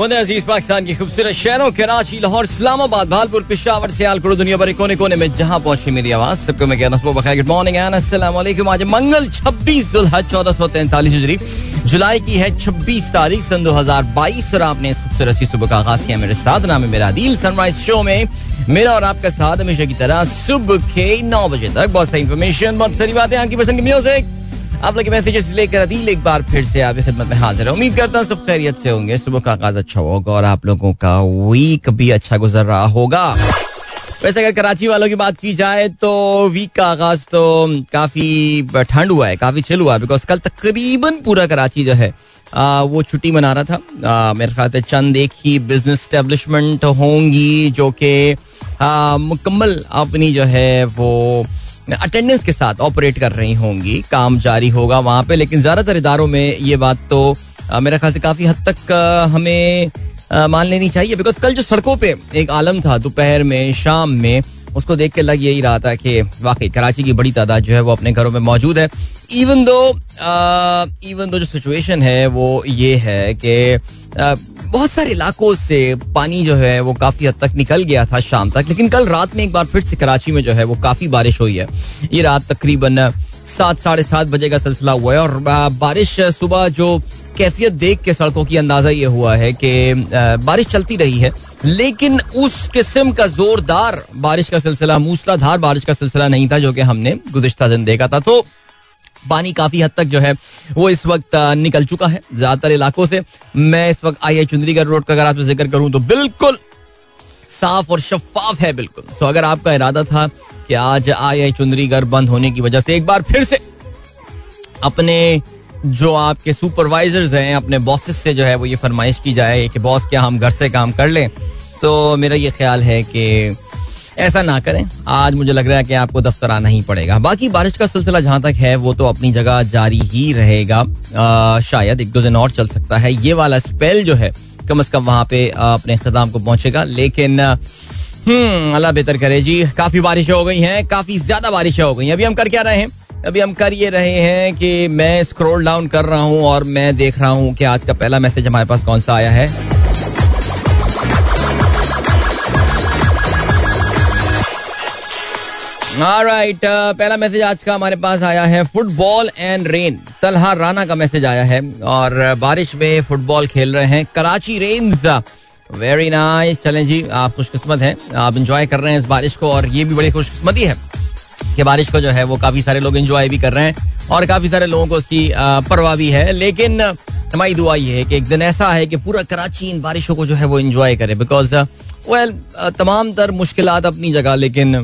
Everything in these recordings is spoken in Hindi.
अज़ीज़ पाकिस्तान की खूबसूरत शहरों, कराची, लाहौर, इस्लामाबाद, भालपुर, पिशावर, सियालकोट दुनिया भर कोने कोने में जहाँ पहुँची मेरी आवाज़, सबको मैं कहना सुबह गुड मॉर्निंग एंड अस्सलाम वालेकुम आज मंगल 26 जुल्हज 1443 हिजरी। जुलाई की है 26 तारीख, सन 2022 और आपने इस खूबसूरत सी सुबह का आगाज़ किया मेरे साथ। नाम है मेरा दिल सनराइज शो में मेरा और आपका साथ हमेशा की तरह सुबह के नौ बजे तक। बहुत सारी इन्फॉर्मेशन बहुत सारी बातें, आपकी पसंद की म्यूज़िक आप लोग मैसेजेस लेकर अदील एक बार फिर से आपकी खिदमत में हाजिर है। उम्मीद करता हूँ सब खैरियत से होंगे। सुबह का आगाज़ अच्छा होगा और आप लोगों का वीक भी अच्छा गुजर रहा होगा। वैसे अगर कराची वालों की बात की जाए तो वीक का आगाज़ तो काफ़ी ठंड हुआ है काफ़ी चिल हुआ है बिकॉज़ कल तकरीबन पूरा कराची जो है आ, वो छुट्टी मना रहा था। आ, मेरे ख्याल से चंद एक ही बिज़नेस स्टेब्लिशमेंट होंगी जो कि मुकम्मल अपनी जो है वो अटेंडेंस के साथ ऑपरेट कर रही होंगी, काम जारी होगा वहाँ पे, लेकिन ज़्यादातर इदारों में ये बात तो मेरे ख्याल से काफ़ी हद तक हमें मान लेनी चाहिए बिकॉज़ कल जो सड़कों पे एक आलम था दोपहर में, शाम में उसको देख के लग यही रहा था कि वाकई कराची की बड़ी तादाद जो है वो अपने घरों में मौजूद है। इवन दो इवन दो जो सिचुएशन है, वो ये है कि बहुत सारे इलाकों से पानी जो है वो काफ़ी हद तक निकल गया था शाम तक, लेकिन कल रात में एक बार फिर से कराची में जो है वो काफ़ी बारिश हुई है। ये रात तकरीबन सात, साढ़े सात बजे का सिलसिला हुआ है और बारिश सुबह जो कैफियत देख के सड़कों की अंदाज़ा ये हुआ है कि बारिश चलती रही है। लेकिन उस किस्म का जोरदार बारिश का सिलसिला, मूसलाधार बारिश का सिलसिला नहीं था जो कि हमने गुजश्ता दिन देखा था। तो पानी काफ़ी हद तक जो है, वो इस वक्त निकल चुका है ज़्यादातर इलाकों से। मैं इस वक्त आई आई चुंदरीगढ़ रोड का अगर आपसे ज़िक्र करूँ तो बिल्कुल साफ़ और शफाफ है बिल्कुल। तो अगर आपका इरादा था कि आज आई आई चुंदरीगढ़ बंद होने की वजह से एक बार फिर से अपने जो आपके सुपरवाइजर्स हैं अपने बॉसेस से जो है वो ये फरमाइश की जाए कि बॉस क्या हम घर से काम कर लें? तो मेरा ये ख्याल है कि ऐसा ना करें। आज मुझे लग रहा है कि आपको दफ्तर आना ही पड़ेगा। बाकी बारिश का सिलसिला जहाँ तक है वो तो अपनी जगह जारी ही रहेगा। आ, शायद एक दो दिन और चल सकता है। ये वाला स्पेल जो है कम अज कम वहाँ पे अपने अख्ताम को पहुंचेगा। लेकिन हम्म अल्लाह बेहतर करे जी। काफ़ी बारिशें हो गई हैं काफ़ी ज़्यादा बारिशें हो गई हैं। अभी हम कर क्या रहे हैं? अभी हम कर ये रहे हैं कि मैं स्क्रॉल डाउन कर रहा हूँ और मैं देख रहा हूँ कि आज का पहला मैसेज हमारे पास कौन सा आया है। राइट uh, पहला मैसेज आज का हमारे पास आया है football and rain Talha Rana का मैसेज आया है और बारिश में फुटबॉल खेल रहे हैं कराची रेन्स वेरी नाइस चलें जी आप खुशकिस्मत हैं। आप इंजॉय कर रहे हैं इस बारिश को और ये भी बड़ी खुशकिस्मती है। कि बारिश को जो है वो काफ़ी सारे लोग इंजॉय भी कर रहे हैं और काफ़ी सारे लोगों को उसकी परवाह भी है। लेकिन हमारी दुआ ये है कि एक दिन ऐसा है कि पूरा कराची इन बारिशों को जो है वो इंजॉय करे बिकॉज़ वेल तमाम तर मुश्किल अपनी जगह लेकिन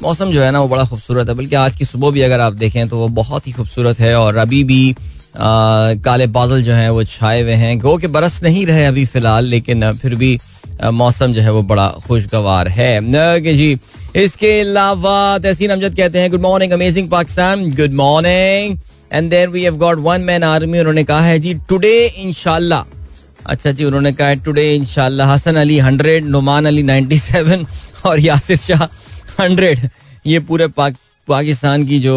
मौसम जो है ना वो बड़ा खूबसूरत है। बल्कि आज की सुबह भी अगर आप देखें तो वो बहुत ही खूबसूरत है और अभी भी आ, काले बादल जो हैं वो छाए हुए हैं। गो के बरस नहीं रहे अभी फ़िलहाल लेकिन फिर भी मौसम जो है वो बड़ा खुशगवार है। कि जी इसके अलावा तहसीन अमजद कहते हैं good morning amazing Pakistan good morning and then we have got one man army उन्होंने कहा है जी टुडे इंशाल्लाह अच्छा जी उन्होंने कहा है टुडे इंशाल्लाह Hasan Ali hundred Nauman Ali ninety seven और यासिर शाह हंड्रेड ये पूरे पाक, पाकिस्तान की जो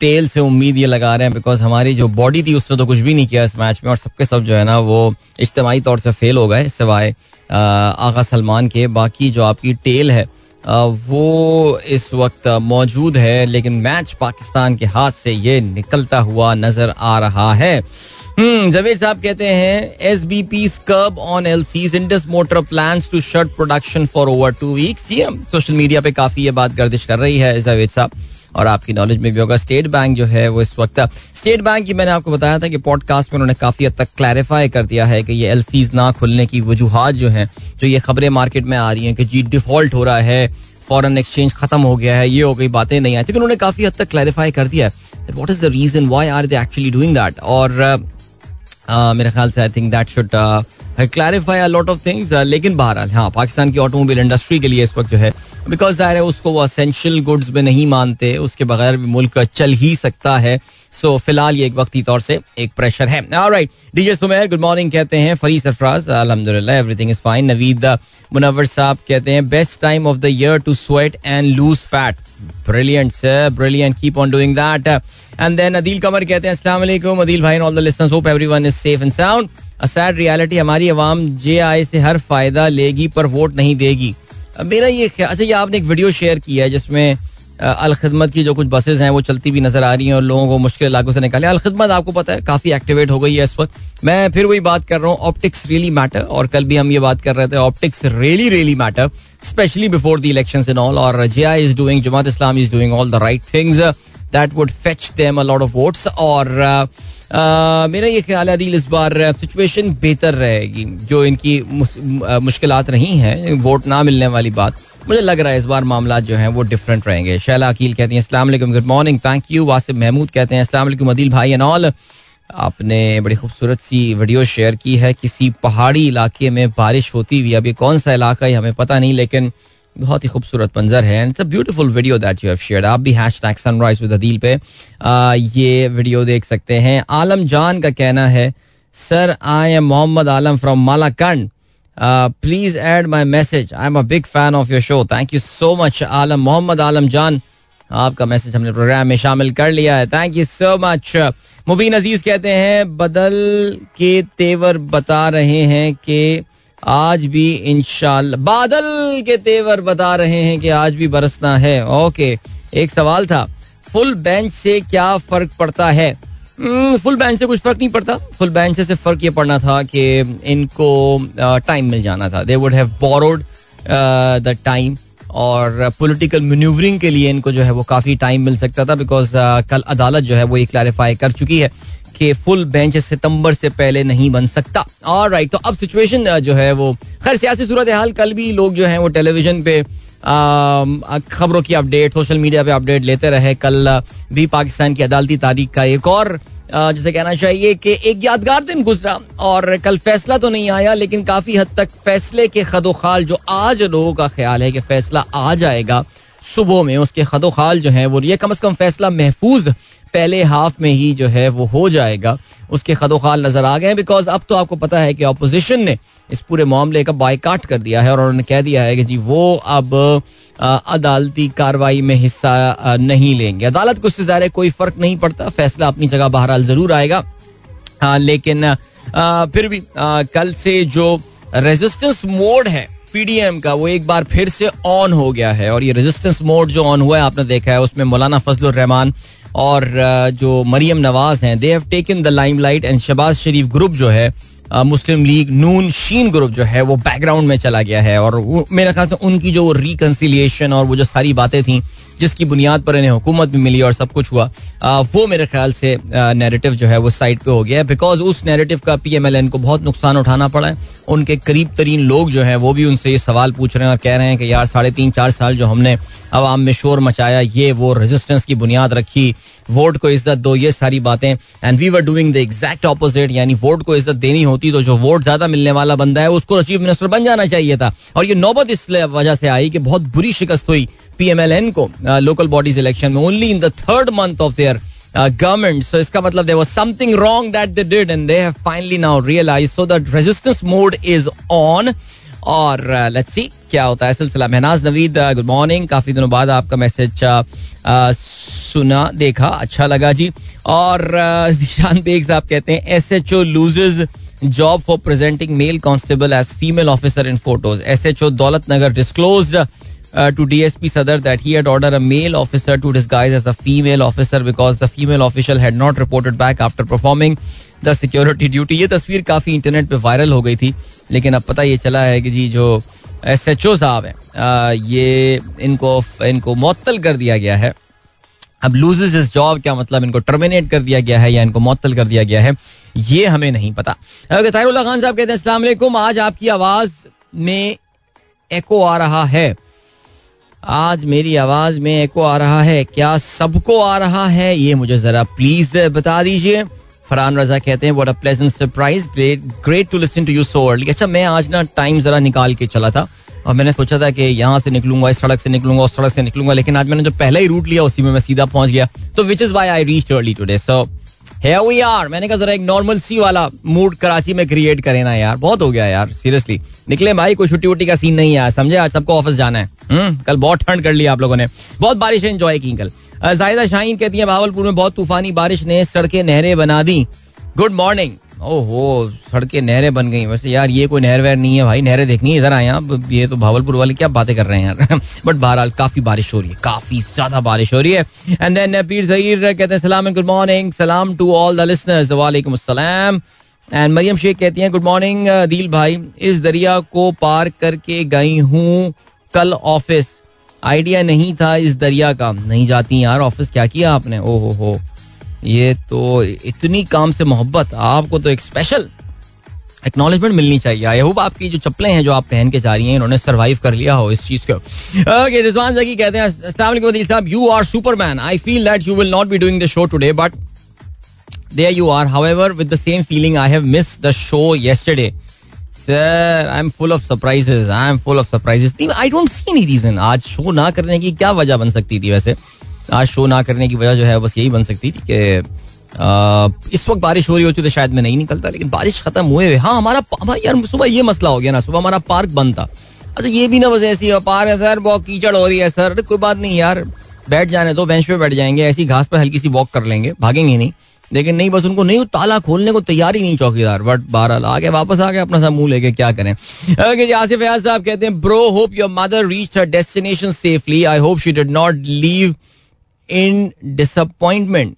टेल से उम्मीद ये लगा रहे हैं बिकॉज़ हमारी जो बॉडी थी उससे तो कुछ भी नहीं किया इस मैच में और सबके सब जो है ना वो इज्तमाही तौर से फेल हो गए सिवाय आगा सलमान के। बाकी जो आपकी टेल है वो इस वक्त मौजूद है, लेकिन मैच पाकिस्तान के हाथ से ये निकलता हुआ नज़र आ रहा है। हम्म जवेद साहब कहते हैं S B P scrub on L C Indus motor plan to shut production for over two weeks ये सोशल मीडिया पे काफ़ी ये बात गर्दिश कर रही है, जवेद साहब। और आपकी नॉलेज में भी होगा। स्टेट बैंक जो है वो इस वक्त स्टेट बैंक की मैंने आपको बताया था कि पॉडकास्ट में उन्होंने काफ़ी हद तक क्लैरिफाई कर दिया है कि ये एल ना खुलने की वजूहत जो है, जो ये खबरें मार्केट में आ रही हैं कि जी डिफ़ॉल्ट हो रहा है फॉरन एक्सचेंज खत्म हो गया है, ये हो गई बातें नहीं आई थी उन्होंने काफ़ी हद तक क्लैरिफाई कर दिया है what is the reason why are they actually doing that और मेरे ख्याल से I think that should clarify lot of things लेकिन बहरहाल हाँ पाकिस्तान की ऑटोमोबाइल इंडस्ट्री के लिए इस वक्त जो है बिकॉज़ ज़ाहिर है उसको वो असेंशियल गुड्स में नहीं मानते, उसके बगैर भी मुल्क चल ही सकता है। सो फ़िलहाल ये एक वक्ती तौर से एक प्रेशर है। Right DJ Sumer good morning कहते हैं फरी सरफराज अलहमदुल्ला everything is fine Naveed Munawar साहब कहते हैं best time of the year to sweat and lose fat brilliant sir brilliant keep on doing that and then Adeel Qamar कहते हैं अस्सलाम वालेकुम अदील भाई all the listeners hope everyone is safe and sound sad reality हमारी आवाम जे आई से हर फ़ायदा लेगी, पर वोट नहीं देगी। मेरा ये अच्छा ये आपने एक वीडियो शेयर किया है, जिसमें अलखदमत की जो कुछ बसेज हैं, वो चलती भी नज़र आ रही हैं, और लोगों को मुश्किल इलाकों से निकाले अलखदमत आपको पता है, काफ़ी एक्टिवेट हो गई है इस वक्त। मैं फिर वही बात कर रहा हूँ ऑप्टिक्स रियली मैटर और कल भी हम ये बात कर रहे थे optics really really matter especially before the election in all और Zia is doing Jamaat Islam is doing all the right things that would fetch them a lot of votes और मेरा ये ख्याल है अदील, इस बार सिचुएशन बेहतर रहेगी। जो इनकी मुश्किल रही हैं, वोट ना मिलने वाली बात, मुझे लग रहा है इस बार मामला जो है वो डिफरेंट रहेंगे। शैला अकील कहती हैं, अस्सलाम good morning thank you Wasif Mahmood कहते हैं, अस्सलाम वालेकुम, अदील भाई एंड ऑल आपने बड़ी खूबसूरत सी वीडियो शेयर की है, किसी पहाड़ी इलाके में बारिश होती हुई। ये कौन सा इलाका है हमें पता नहीं, लेकिन बहुत ही खूबसूरत मंजर है it's a beautiful video that you have shared आप भी hashtag sunrise with Adeel पे आ, ये वीडियो देख सकते हैं। आलम जान का कहना है sir I am Mohammad Alam from Malakand please add my message I am a big fan of your show thank you so much Alam Mohammad Alam Jan आपका मैसेज हमने प्रोग्राम में शामिल कर लिया है। Thank you so much Mubeen Aziz कहते हैं बदल के तेवर बता रहे हैं कि आज भी इंशाल्लाह। बादल के तेवर बता रहे हैं कि आज भी बरसना है। ओके, एक सवाल था, फुल बेंच से क्या फ़र्क पड़ता है? फुल बेंच से कुछ फ़र्क नहीं पड़ता। फुल बेंच से फ़र्क ये पड़ना था कि इनको टाइम मिल जाना था। They would have borrowed the time और पॉलिटिकल मनूवरिंग के लिए इनको जो है वो काफ़ी टाइम मिल सकता था बिकॉज़ कल अदालत जो है वो ये क्लैरिफाई कर चुकी है कि फुल बेंच सितंबर से पहले नहीं बन सकता। और राइट तो अब सिचुएशन जो है वो, खैर, सियासी सूरत हाल कल भी लोग जो है वो टेलीविज़न पे खबरों की अपडेट सोशल मीडिया पे अपडेट लेते रहे। कल भी पाकिस्तान की अदालती तारीख का एक और जिसे कहना चाहिए कि एक यादगार दिन गुजरा और कल फैसला तो नहीं आया, लेकिन काफ़ी हद तक फैसले के खदोखाल जो आज लोगों का ख्याल है कि फैसला आ जाएगा सुबह में, उसके खदोखाल जो है वो, ये कम अज कम फैसला महफूज पहले हाफ़ में ही जो है वो हो जाएगा। उसके खदोखाल नज़र आ गए हैं बिकॉज़ अब तो आपको पता है कि अपोजिशन ने इस पूरे मामले का बाइकाट कर दिया है और उन्होंने कह दिया है कि जी वो अब अदालती कार्रवाई में हिस्सा नहीं लेंगे। अदालत को उससे ज़्यादा कोई फ़र्क नहीं पड़ता। फैसला अपनी जगह बहरहाल ज़रूर आएगा। आ, लेकिन आ, फिर भी आ, कल से जो रेजिस्टेंस मोड है पीडीएम का वो एक बार फिर से ऑन हो गया है। और ये रेजिस्टेंस मोड जो ऑन हुआ है आपने देखा है उसमें मौलाना फजल रहमान और जो मरियम नवाज़ हैं they have taken the limelight and Shahbaz Sharif group जो है मुस्लिम लीग नून शीन ग्रुप जो है, वो बैकग्राउंड में चला गया है और मेरे ख्याल से उनकी जो रिकन्सिलियेशन और वो जो सारी बातें थी जिसकी बुनियाद पर इन्हें हुकूमत भी मिली और सब कुछ हुआ वो मेरे ख्याल से नैरेटिव जो है वो साइड पे हो गया है बिकॉज़ उस नैरेटिव का पीएमएलएन को बहुत नुकसान उठाना पड़ा है। उनके करीब तरीन लोग जो हैं, वो भी उनसे ये सवाल पूछ रहे हैं और कह रहे हैं कि यार, साढ़े तीन, चार साल जो हमने आवाम में शोर मचाया, ये वो रेजिस्टेंस की बुनियाद रखी, वोट को इज़्ज़त दो, ये सारी बातें। And we were doing the exact opposite यानी वोट को इज़्ज़त देनी होती तो जो वोट ज़्यादा मिलने वाला बंदा है, उसको चीफ मिनिस्टर बन जाना चाहिए था। और ये नौबत इस वजह से आई कि बहुत बुरी शिकस्त हुई पीएमएलएन को। लोकल बॉडीज इलेक्शन में only in the third month of their government so इसका मतलब there was something wrong that they did and they have finally now realize so that resistance mode is on और लेट्स सी क्या होता है सिलसिला महनाज नवीद गुड मॉर्निंग काफ़ी दिनों बाद आपका मैसेज सुना देखा अच्छा लगा जी और जीशान बेग साहब कहते हैं S H O loses job for presenting male constable as female officer in photos S H O Daulat Nagar disclose to DSP Sadar that he had ordered a male officer to disguise as a female officer because the female official had not reported back after performing the security duty. ये तस्वीर काफ़ी इंटरनेट पे वायरल हो गई थी, लेकिन अब पता ये चला है कि जी जो एस एच ओ साहब हैं ये इनको इनको मुअत्तल कर दिया गया है। अब लूजेज इस जॉब क्या मतलब इनको टर्मिनेट कर दिया गया है या इनको मुअत्तल कर दिया गया है, ये हमें नहीं पता। तारुल्ला खान साहब कहते हैं, अस्सलाम आज आपकी आवाज़ में एको आ रहा है। आज मेरी आवाज़ में एको आ रहा है। क्या सबको आ रहा है? ये मुझे जरा प्लीज़ बता दीजिए। फरहान रजा कहते हैं what a pleasant surprise great great to listen to you so early अच्छा मैं आज ना टाइम जरा निकाल के चला था और मैंने सोचा था कि यहाँ से निकलूँगा, इस सड़क से निकलूँगा, उस सड़क से निकलूँगा, लेकिन आज मैंने जो पहला ही रूट लिया, उसी में मैं सीधा पहुँच गया। तो which is why I reach early today so we यार मैंने कहा जरा एक नॉर्मल सी वाला मूड कराची में क्रिएट करे ना यार. बहुत हो गया यार सीरियसली निकले भाई कोई छुट्टी वुट्टी का सीन नहीं है समझे? आज सबको ऑफ़िस जाना है। हम्म, कल बहुत ठंड कर लिया आप लोगों ने। बहुत बारिश एंजॉय की कल। जाहिदा शाहीन कहती है भावलपुर में बहुत तूफानी बारिश ने सड़कें नहरें बना दी। गुड मॉर्निंग ओहो, सड़कें नहरें बन गई। वैसे यार, ये कोई नहर वहर नहीं है भाई, नहरें देखनी इधर आए आप। ये तो भावलपुर वाले क्या बातें कर रहे हैं यार। बट बहरहाल, काफ़ी बारिश हो रही है, काफ़ी ज़्यादा बारिश हो रही है। एंड देन पीर जहीर कहते हैं, सलाम गुड मॉर्निंग सलाम टू ऑल द लिसनर्स वालेकुम अस्सलाम एंड मरियम शेख कहती हैं गुड मॉर्निंग दिल भाई, इस दरिया को पार करके गई हूँ कल ऑफ़िस आइडिया नहीं था इस दरिया का। नहीं जाती यार ऑफ़िस क्या किया आपने? ओ हो हो। ये तो इतनी काम से मोहब्बत, आपको तो एक स्पेशल एक्नॉलेजमेंट मिलनी चाहिए। आई होप आपकी जो चप्पलें हैं, जो आप पहन के जा रही हैं, इन्होंने सरवाइव कर लिया हो इस चीज़ को। ओके रिजवान जकी कहते हैं, अस्सलाम वालेकुम साहब you are superman I feel that you will not be doing the show today but there you are. However, with the same feeling, i have missed the show yesterday. Sir I am full of surprises I am full of surprises I don't see any reason आज शो ना करने की क्या वजह बन सकती थी वैसे? आज शो ना करने की वजह जो है बस यही बन सकती थी कि इस वक्त बारिश हो रही होती तो शायद मैं नहीं निकलता, लेकिन बारिश खत्म हुए हुए। हाँ हमारा भाई यार, सुबह ये मसला हो गया ना, सुबह हमारा पार्क बंद था। अच्छा ये भी ना बस ऐसी पार्क है सर, बहुत कीचड़ हो रही है सर, कोई बात नहीं यार। बैठ जाने तो बेंच पे बैठ जाएँगे, ऐसी घास पर हल्की सी वॉक कर लेंगे, भागेंगे नहीं। लेकिन नहीं, बस उनको नहीं, ताला खोलने को तैयार ही नहीं चौकीदार। बट बारह आ गए, वापस आ गए, अपना सा मुँह लेके क्या करें। ओके जी, आसिफ साहब कहते हैं bro hope your mother reach her destination safely I hope she did not leave in disappointment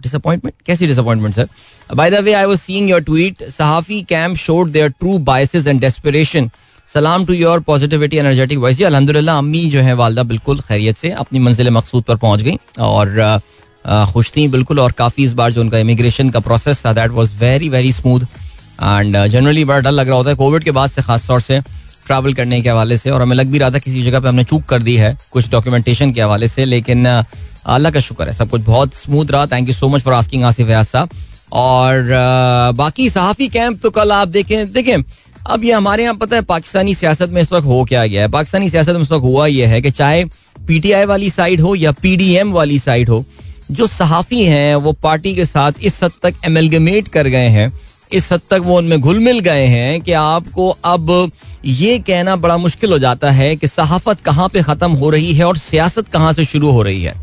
disappointment कैसी disappointment sir by the way I was seeing your tweet सहाफी camp showed their true biases and desperation सलाम to your positivity energetic voice जी अलहमदिल्ला अम्मी जो है वालदा बिल्कुल खैरियत से अपनी मंजिल मकसूद पर पहुँच गई और खुश थी बिल्कुल और काफ़ी इस बार जो उनका इमिग्रेशन का प्रोसेस था that was very very smooth and generally बड़ा डर लग रहा होता है कोविड के बाद से खास तौर से ट्रैवल करने के हवाले से और हमें लग भी रहा था किसी जगह पे हमने चूक कर दी है कुछ डॉक्यूमेंटेशन के हवाले से, लेकिन अल्लाह का शुक्र है, सब कुछ बहुत स्मूथ रहा। Thank you so much for asking Asif Fayyaz साहब। और बाकी सहाफ़ी कैंप तो कल आप देखें देखें, अब ये हमारे यहाँ पता है पाकिस्तानी सियासत में इस वक्त हो क्या गया है? पाकिस्तानी सियासत में इस वक्त हुआ यह है कि चाहे पीटीआई वाली साइड हो या पीडीएम वाली साइड हो, जो सहाफ़ी हैं, वो पार्टी के साथ इस हद तक एमलगमेट कर गए हैं इस हद तक वो उनमें घुल मिल गए हैं कि आपको अब ये कहना बड़ा मुश्किल हो जाता है कि सहाफत कहाँ पे ख़त्म हो रही है और सियासत कहाँ से शुरू हो रही है।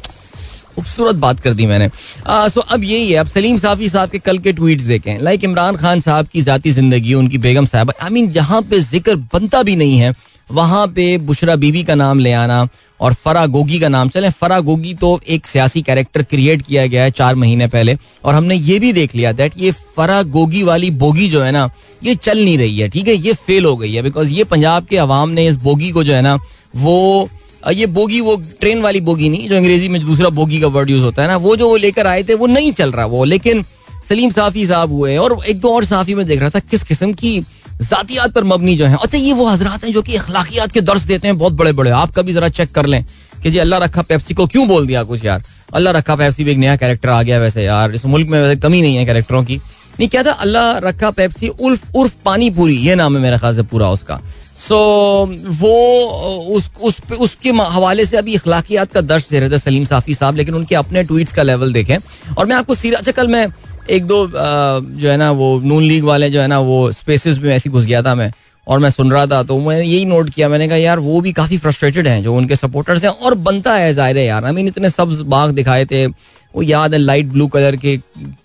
खूबसूरत बात कर दी मैंने। आ, सो अब यही है अब सलीम साफी साहब के कल के ट्वीट्स देखें। लाइक इमरान खान साहब की जाती ज़िंदगी उनकी बेगम साहब आई मीन जहाँ पे ज़िक्र बनता भी नहीं है वहाँ पे बुशरा बीबी का नाम ले आना और फरा गोगी का नाम। चले, फरा गोगी तो एक सियासी कैरेक्टर क्रिएट किया गया है चार महीने पहले, और हमने ये भी देख लिया दैट ये फरा गोगी वाली बोगी जो है ना, ये चल नहीं रही है, ठीक है? ये फेल हो गई है बिकॉज़ ये पंजाब के अवाम ने इस बोगी को जो है ना, वो, ये बोगी, वो ट्रेन वाली बोगी नहीं, जो अंग्रेज़ी में दूसरा बोगी का वर्ड यूज़ होता है ना, वो जो वो लेकर आए थे, वो नहीं चल रहा वो, लेकिन सलीम साफी साहब हुए और एक दो और साफी में देख रहा था, किस किस्म की जातियात पर मबनी जो है। अच्छा ये वो हजरात हैं जो कि अखलाकियात के दर्श देते हैं बहुत बड़े बड़े आप कभी जरा चेक कर लें कि जी अल्लाह रखा पेप्सी को क्यों बोल दिया कुछ यार? अल्लाह रखा पेप्सी भी एक नया कैरेक्टर आ गया वैसे यार। इस मुल्क में वैसे कमी नहीं है कैरेक्टरों की। नहीं क्या था? अल्लाह रखा पेप्सी उर्फ़ उर्फ़ पानी पूरी ये नाम है मेरे ख्याल से पूरा उसका। सो वो उस, उस उसके हवाले से अभी अखलाकियात का दर्श दे रहे थे सलीम साफी साहब लेकिन उनके अपने ट्वीट्स का लेवल देखें। और मैं आपको सीरा अच्छा कल मैं एक दो जो है ना, वो नून लीग वाले जो है ना, वो स्पेसिस में ऐसी घुस गया था मैं, और मैं सुन रहा था तो मैंने यही नोट किया, मैंने कहा, यार, वो भी काफ़ी फ्रस्ट्रेटेड हैं, जो उनके सपोर्टर्स हैं, और बनता है ज़ाहिर है यार आई मीन इतने सब्ज बाग दिखाए थे, वो याद है लाइट ब्लू कलर के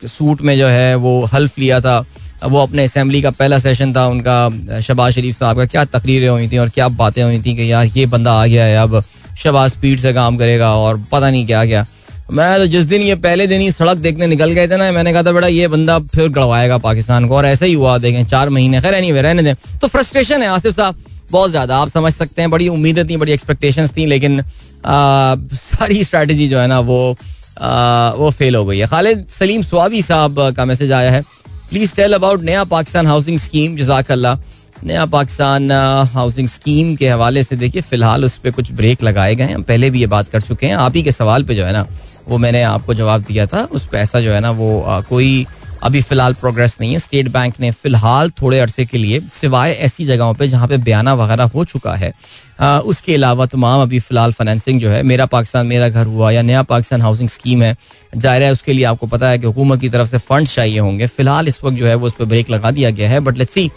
सूट में जो है, वो हल्फ लिया था, वो अपने असेंबली का पहला सेशन था उनका, शबाज शरीफ साहब का, क्या तकरीरें हुई थी, और क्या बातें हुई थी कि यार, ये बंदा आ गया है, अब शबाज स्पीड से काम करेगा, और पता नहीं क्या क्या मैं तो जिस दिन ये पहले दिन ही सड़क देखने निकल गए थे ना, मैंने कहा था, बेटा, ये बंदा फिर गड़वाएगा पाकिस्तान को। और ऐसा ही हुआ, देखें, चार महीने, खैर नहीं रहने दें। तो फ्रस्ट्रेशन है, आसिफ साहब, बहुत ज़्यादा। आप समझ सकते हैं, बड़ी उम्मीदें थी, बड़ी एक्सपेक्टेशंस थी, लेकिन सारी स्ट्रैटेजी जो है ना, वो वो फेल हो गई है। खालिद सलीम स्वाबी साहब का मैसेज आया है। प्लीज़ टेल अबाउट नया पाकिस्तान हाउसिंग स्कीम जजाकल्ला। नया पाकिस्तान हाउसिंग स्कीम के हवाले से देखिए, फ़िलहाल उस पर कुछ ब्रेक लगाए गए हम पहले भी ये बात कर चुके हैं। आप ही के सवाल पे जो है ना वो मैंने आपको जवाब दिया था उस पर ऐसा जो है ना वो आ, कोई अभी फ़िलहाल प्रोग्रेस नहीं है। स्टेट बैंक ने फ़िलहाल थोड़े अरसे के लिए सिवाय ऐसी जगहों पे जहाँ पे बयाना वगैरह हो चुका है। आ, उसके अलावा तमाम अभी फ़िलहाल फाइनेंसिंग जो है मेरा पाकिस्तान मेरा घर हुआ या नया पाकिस्तान हाउसिंग स्कीम है ज़ाहिर है उसके लिए आपको पता है कि हुकूमत की तरफ़ से फंड चाहिए होंगे। फ़िलहाल इस वक्त जो है वो उस पर ब्रेक लगा दिया गया है बट लेट्स सी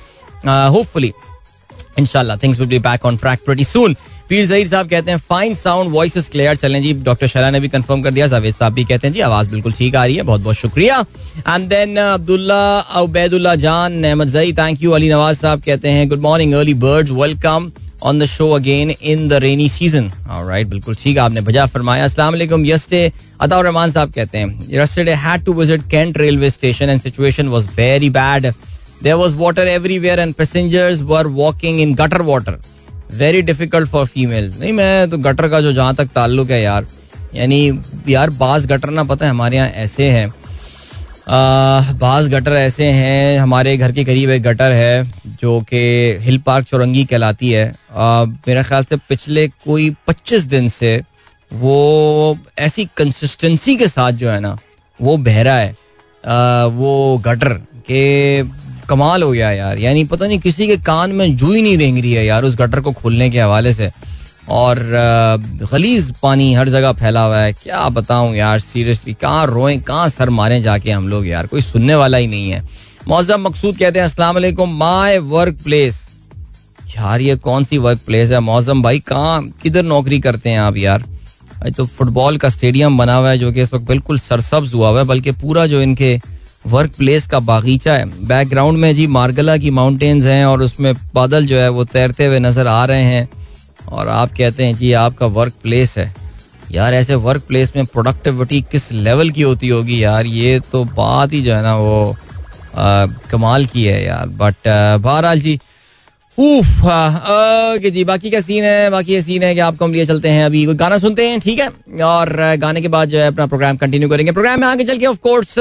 होपफुली इनशाला things will be back on track pretty soon Pir Zaheer साहब कहते हैं fine sound voice is clear चलें जी डॉक्टर शरा ने भी कंफर्म कर दिया, जावेद साहब भी कहते हैं, जी, आवाज़ बिल्कुल ठीक आ रही है बहुत बहुत शुक्रिया एंड देन अब्दुल्ला, उबैदुल्ला जान अहमद जई थैंक यू अली नवाज़ साहब कहते हैं good morning early birds welcome on the show again in the rainy season right बिल्कुल ठीक आपने बजा फरमाया। अस्सलाम यस्टे, अताउर रहमान साहब कहते हैं had to visit cantt railway station and situation was very bad there was water everywhere and passengers were walking in gutter water very difficult for female नहीं मैं तो गटर का जो जहाँ तक ताल्लुक है यार यानी यार बाज गटर ना पता है हमारे यहाँ ऐसे हैं। बाज गटर ऐसे हैं हमारे घर के करीब एक गटर है जो कि हिल पार्क चौरंगी कहलाती है। मेरे ख्याल से पिछले कोई 25 दिन से वो ऐसी कंसिस्टेंसी के साथ जो है ना वो बहरा है। आ, वो गटर के कमाल हो गया यार। यानी पता नहीं किसी के कान में जू ही नहीं रेंग रही है यार उस गटर को खोलने के हवाले से। और गलीज पानी हर जगह फैला हुआ है। क्या बताऊँ यार, सीरियसली, कहाँ रोए, कहाँ सर मारे जाके हम लोग यार। कोई सुनने वाला ही नहीं है। मौजम मकसूद कहते हैं, अस्सलाम वालेकुम, माय वर्क प्लेस यार ये कौन सी वर्क प्लेस है? मौजम भाई, कहाँ, किधर नौकरी करते हैं आप यार? तो फुटबॉल का स्टेडियम बना हुआ है, जो कि इस वक्त बिल्कुल सरसब्ज हुआ हुआ है, बल्कि पूरा जो इनके वर्क प्लेस का बागीचा है। बैकग्राउंड में जी मार्गला की माउंटेन्स हैं और उसमें बादल जो है वो तैरते हुए नज़र आ रहे हैं और आप कहते हैं जी आपका वर्क प्लेस है। यार ऐसे वर्क प्लेस में प्रोडक्टिविटी किस लेवल की होती होगी यार? ये तो बात ही जो है ना वो आ, कमाल की है यार। बट बहरहाल जी ओके जी, बाकी का सीन है? बाकी ये सीन है कि आपको हम लिए चलते हैं अभी, कोई गाना सुनते हैं, ठीक है? और गाने के बाद जो है अपना प्रोग्राम कंटिन्यू करेंगे। प्रोग्राम में आगे चल के ऑफ़ कोर्स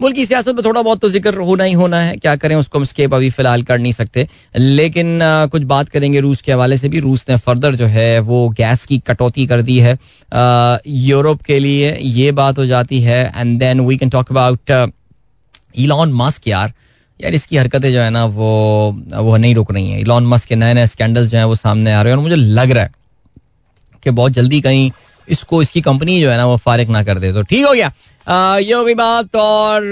मुल्क की सियासत में थोड़ा बहुत तो ज़िक्र होना ही होना है। क्या करें, उसको हम स्केप अभी फ़िलहाल कर नहीं सकते। लेकिन कुछ बात करेंगे रूस के हवाले से भी। रूस ने फर्दर जो है, वो गैस की कटौती कर दी है यूरोप के लिए। ये बात हो जाती है and then we can talk about Elon Musk यार। यार इसकी हरकतें जो है ना वो वो नहीं रुक रही हैं। इलॉन मस्क के नए नए स्कैंडल्स जो हैं वो सामने आ रहे हैं और मुझे लग रहा है कि बहुत जल्दी कहीं इसको इसकी कंपनी जो है ना वो फारिग ना कर दे। तो ठीक हो गया। ये हो गई बात और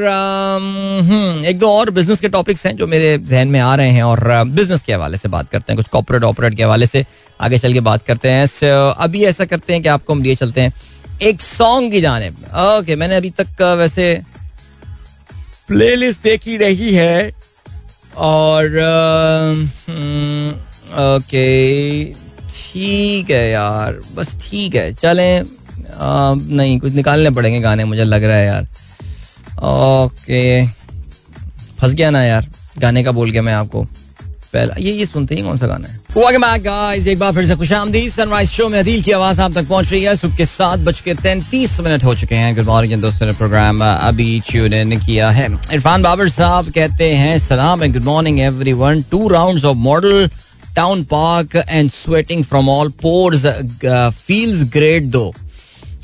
हम्म, एक दो और बिज़नेस के टॉपिक्स हैं जो मेरे जहन में आ रहे हैं और बिज़नेस के हवाले से बात करते हैं। कुछ कॉपोरेट ऑपरेट के हवाले से आगे चल के बात करते हैं। अभी ऐसा करते हैं कि आपको हम लिए चलते हैं एक सॉन्ग की जाने ओके मैंने अभी तक वैसे प्लेलिस्ट देखी रही है और हम्म, ओके ठीक है यार बस ठीक है चलें नहीं कुछ निकालने पड़ेंगे गाने मुझे लग रहा है यार ओके फंस गया ना यार गाने का बोल के मैं आपको। पहला ये ये सुनते ही कौन सा गाना है? वेलकम बैक गाइस एक बार फिर से खुश आमदी सनराइज शो में अदील की आवाज़ आप तक पहुँच रही है। सुबह के सात बज के तैंतीस मिनट हो चुके हैं। गुड मॉर्निंग दोस्तों, ने प्रोग्राम अभी ट्यून इन किया है। इरफान बाबर साहब कहते हैं, सलाम and good morning everyone two rounds of Model Town park and sweating from all pores feels great though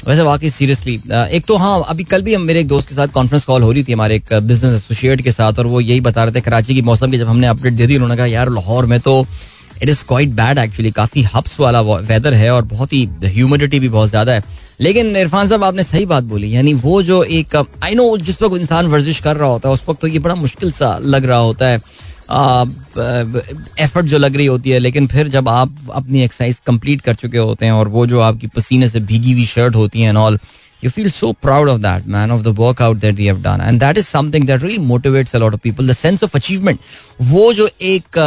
वैसे वाकई सीरियसली एक तो हाँ अभी कल भी हम, मेरे एक दोस्त के साथ कॉन्फ्रेंस कॉल हो रही थी हमारे एक बिज़नेस एसोसिएट के साथ और वो यही बता रहे थे कराची की मौसम की, जब हमने अपडेट दे दी, उन्होंने कहा, यार, लाहौर में तो it is quite bad actually काफ़ी हब्स वाला वेदर है और बहुत ही ह्यूमिडिटी भी बहुत ज़्यादा है. लेकिन इरफान साहब, आपने सही बात बोली, यानी वो जो एक आई नो जिस वक्त इंसान वर्जिश कर रहा होता है, उस वक्त तो ये बड़ा मुश्किल सा लग रहा होता है। एफर्ट जो लग रही होती है, लेकिन फिर जब आप अपनी एक्सरसाइज कंप्लीट कर चुके होते हैं और वो जो आपकी पसीने से भीगी हुई शर्ट होती है and all you feel so proud of that man of the work out that you have done and that is something that really motivates a lot of people the sense of achievement वो जो एक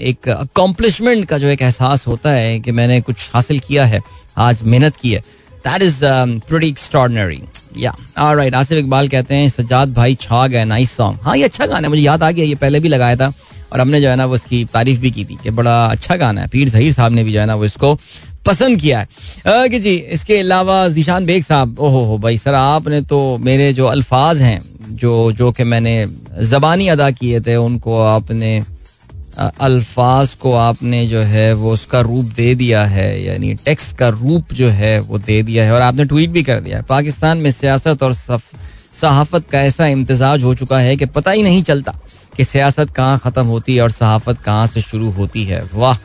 एक अकॉम्प्लिशमेंट का जो एक एहसास होता है कि मैंने कुछ हासिल किया है, आज मेहनत की है दैट इज़ प्रोडी एक्स्ट्रॉडनरी या राइट आसिफ इकबाल कहते हैं, सजाद भाई छा गए नाइस सॉन्ग हाँ ये अच्छा गाना है, मुझे याद आ गया, ये पहले भी लगाया था और हमने जो है ना वो उसकी तारीफ़ भी की थी कि बड़ा अच्छा गाना है। पीर जहीर साहब ने भी जो है ना वो इसको पसंद किया है। कि जी, इसके अलावा जीशान बेग साहब, ओहो हो भाई, सर आपने तो मेरे जो अल्फाज हैं, जो जो कि मैंने जबानी अदा किए थे, उनको आपने अल्फाज को आपने जो है वो उसका रूप दे दिया है, यानी टेक्स्ट का रूप जो है वो दे दिया है और आपने ट्वीट भी कर दिया है। पाकिस्तान में सियासत और सहाफत का ऐसा इम्तजाज हो चुका है कि पता ही नहीं चलता कि सियासत कहाँ ख़त्म होती है और सहाफत कहाँ से शुरू होती है। वाह,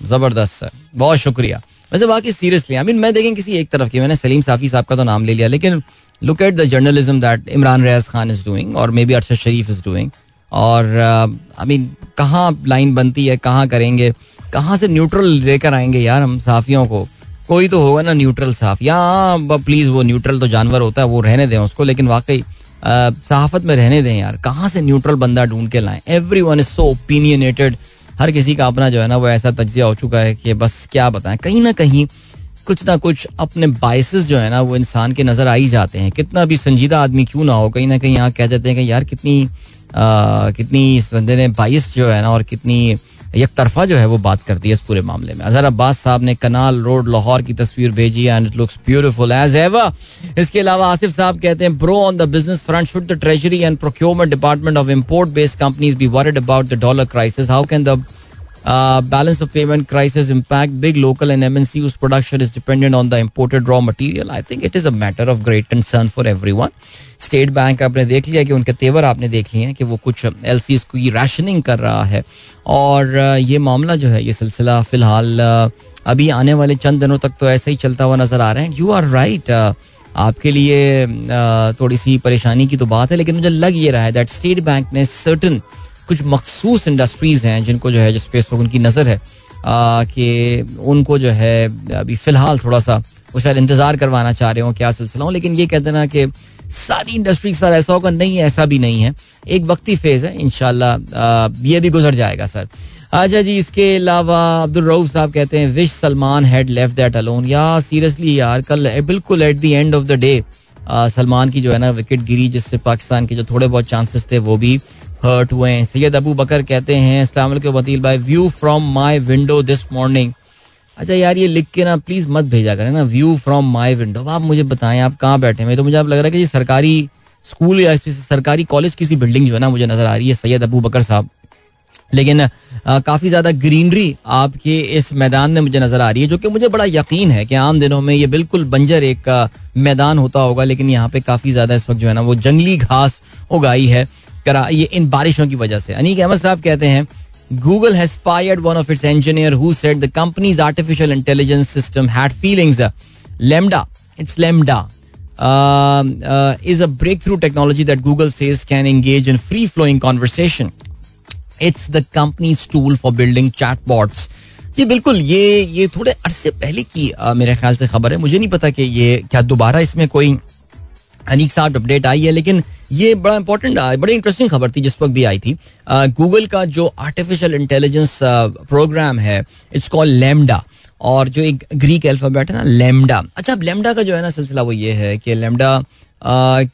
ज़बरदस्त सर, बहुत शुक्रिया। वैसे बाकी सीरियसली आई मीन मैं देखें किसी एक तरफ़ की, मैंने सलीम साफ़ी साहब का तो नाम ले लिया, लेकिन look at the journalism that Imran Riaz Khan is doing और maybe Arshad Sharif is doing और आई मीन कहाँ लाइन बनती है, कहाँ करेंगे, कहाँ से न्यूट्रल लेकर आएँगे यार हम साफियों को? कोई तो होगा ना न्यूट्रल साफ़। या प्लीज़ वो न्यूट्रल तो जानवर होता है, वो रहने दें उसको, लेकिन वाकई सहाफत में रहने दें यार। कहाँ से न्यूट्रल बंदा ढूंढ के लाएँ? Everyone is so opinionated हर किसी का अपना जो है ना, वो ऐसा तजिया हो चुका है कि बस क्या बताएँ। कहीं ना कहीं कुछ ना कुछ अपने बाइसेस जो है ना, वो इंसान के नज़र आ ही जाते हैं। कितना भी संजीदा आदमी क्यों ना हो, कहीं ना कहीं यहाँ कह जाते हैं कि यार कितनी कितनी इस बंदे ने बाइस जो है ना और कितनी एक तरफा जो है वो बात कर दी है इस पूरे मामले में। अजहर अब्बास साहब ने कनाल रोड लाहौर की तस्वीर भेजी and it looks beautiful as ever इसके अलावा आसिफ साहब कहते हैं bro on the business front should the treasury and procurement department of import based companies be worried about the dollar crisis how can the balance of payment crisis impact big local an M N C उस production is dependent on the imported raw material I think it is a matter of great concern for everyone State Bank आपने देख लिया कि उनके तेवर आपने देख लिए हैं कि वो कुछ एल सी एस की राशनिंग कर रहा है। और uh, ये मामला जो है, ये सिलसिला फ़िलहाल uh, अभी आने वाले चंद दिनों तक तो ऐसा ही चलता हुआ नज़र आ रहा है। यू आर राइट आपके लिए uh, थोड़ी सी परेशानी की तो बात है, लेकिन मुझे लग ये रहा है दैट स्टेट बैंक ने सर्टन. कुछ मखसूस इंडस्ट्रीज़ हैं जिनको जो है, जिस पे उनकी नज़र है कि उनको जो है, अभी फ़िलहाल थोड़ा सा वो शायद इंतज़ार करवाना चाह रहे हो क्या सिलसिला हो, लेकिन ये कहते ना कि सारी इंडस्ट्री के साथ ऐसा होगा, नहीं ऐसा भी नहीं है। एक वक्ती फ़ेज़ है इनशाला ये भी गुजर जाएगा, सर। अच्छा जी, इसके अलावा अब्दुल रऊफ साहब कहते हैं wish Salman had left that alone या सीरियसली यार, कल बिल्कुल at the end of the day Salman की जो है ना विकेट गिरी, जिससे पाकिस्तान के जो थोड़े बहुत चांसेस थे, वो भी हर्ट हुए हैं। सैयद अबू बकर कहते हैं, अस्सलाम वतील भाई view from my window this morning अच्छा यार, ये लिख के ना प्लीज़ मत भेजा करें ना व्यू फ्रॉम माई विंडो आप मुझे बताएँ, आप कहाँ बैठे हैं? तो मुझे आप लग रहा है कि ये सरकारी स्कूल या सरकारी कॉलेज किसी बिल्डिंग जो है ना, मुझे नज़र आ रही है, सैयद अबू बकर साहब। लेकिन काफ़ी ज़्यादा ग्रीनरी आपके इस मैदान में मुझे नज़र आ रही है, जो कि मुझे बड़ा यकीन है कि आम दिनों में ये बिल्कुल बंजर एक मैदान होता होगा, लेकिन यहाँ पे काफ़ी ज़्यादा इस वक्त जो है ना, वो जंगली घास उगाई है। करा ये इन बारिशों की वजह से। अनीक अहमद साहब कहते हैं Google has fired one of its engineer who said the company's artificial intelligence system had feelings LaMDA it's LaMDA is a breakthrough technology that Google says can engage in free flowing conversation it's the company tool for building chatbots जी बिल्कुल ये ये थोड़े अरसे पहले की आ, मेरे ख्याल से खबर है। मुझे नहीं पता कि ये क्या दोबारा इसमें कोई अनीक साहब अपडेट आई है, लेकिन ये बड़ा इंपॉर्टेंट बड़ी इंटरेस्टिंग खबर थी जिस वक्त भी आई थी। गूगल का जो आर्टिफिशियल इंटेलिजेंस प्रोग्राम है इट्स कॉल लेमडा और जो एक ग्रीक अल्फ़ाबेट है ना लेमडा अच्छा अब लेमडा का जो है ना सिलसिला वो ये है कि लेमडा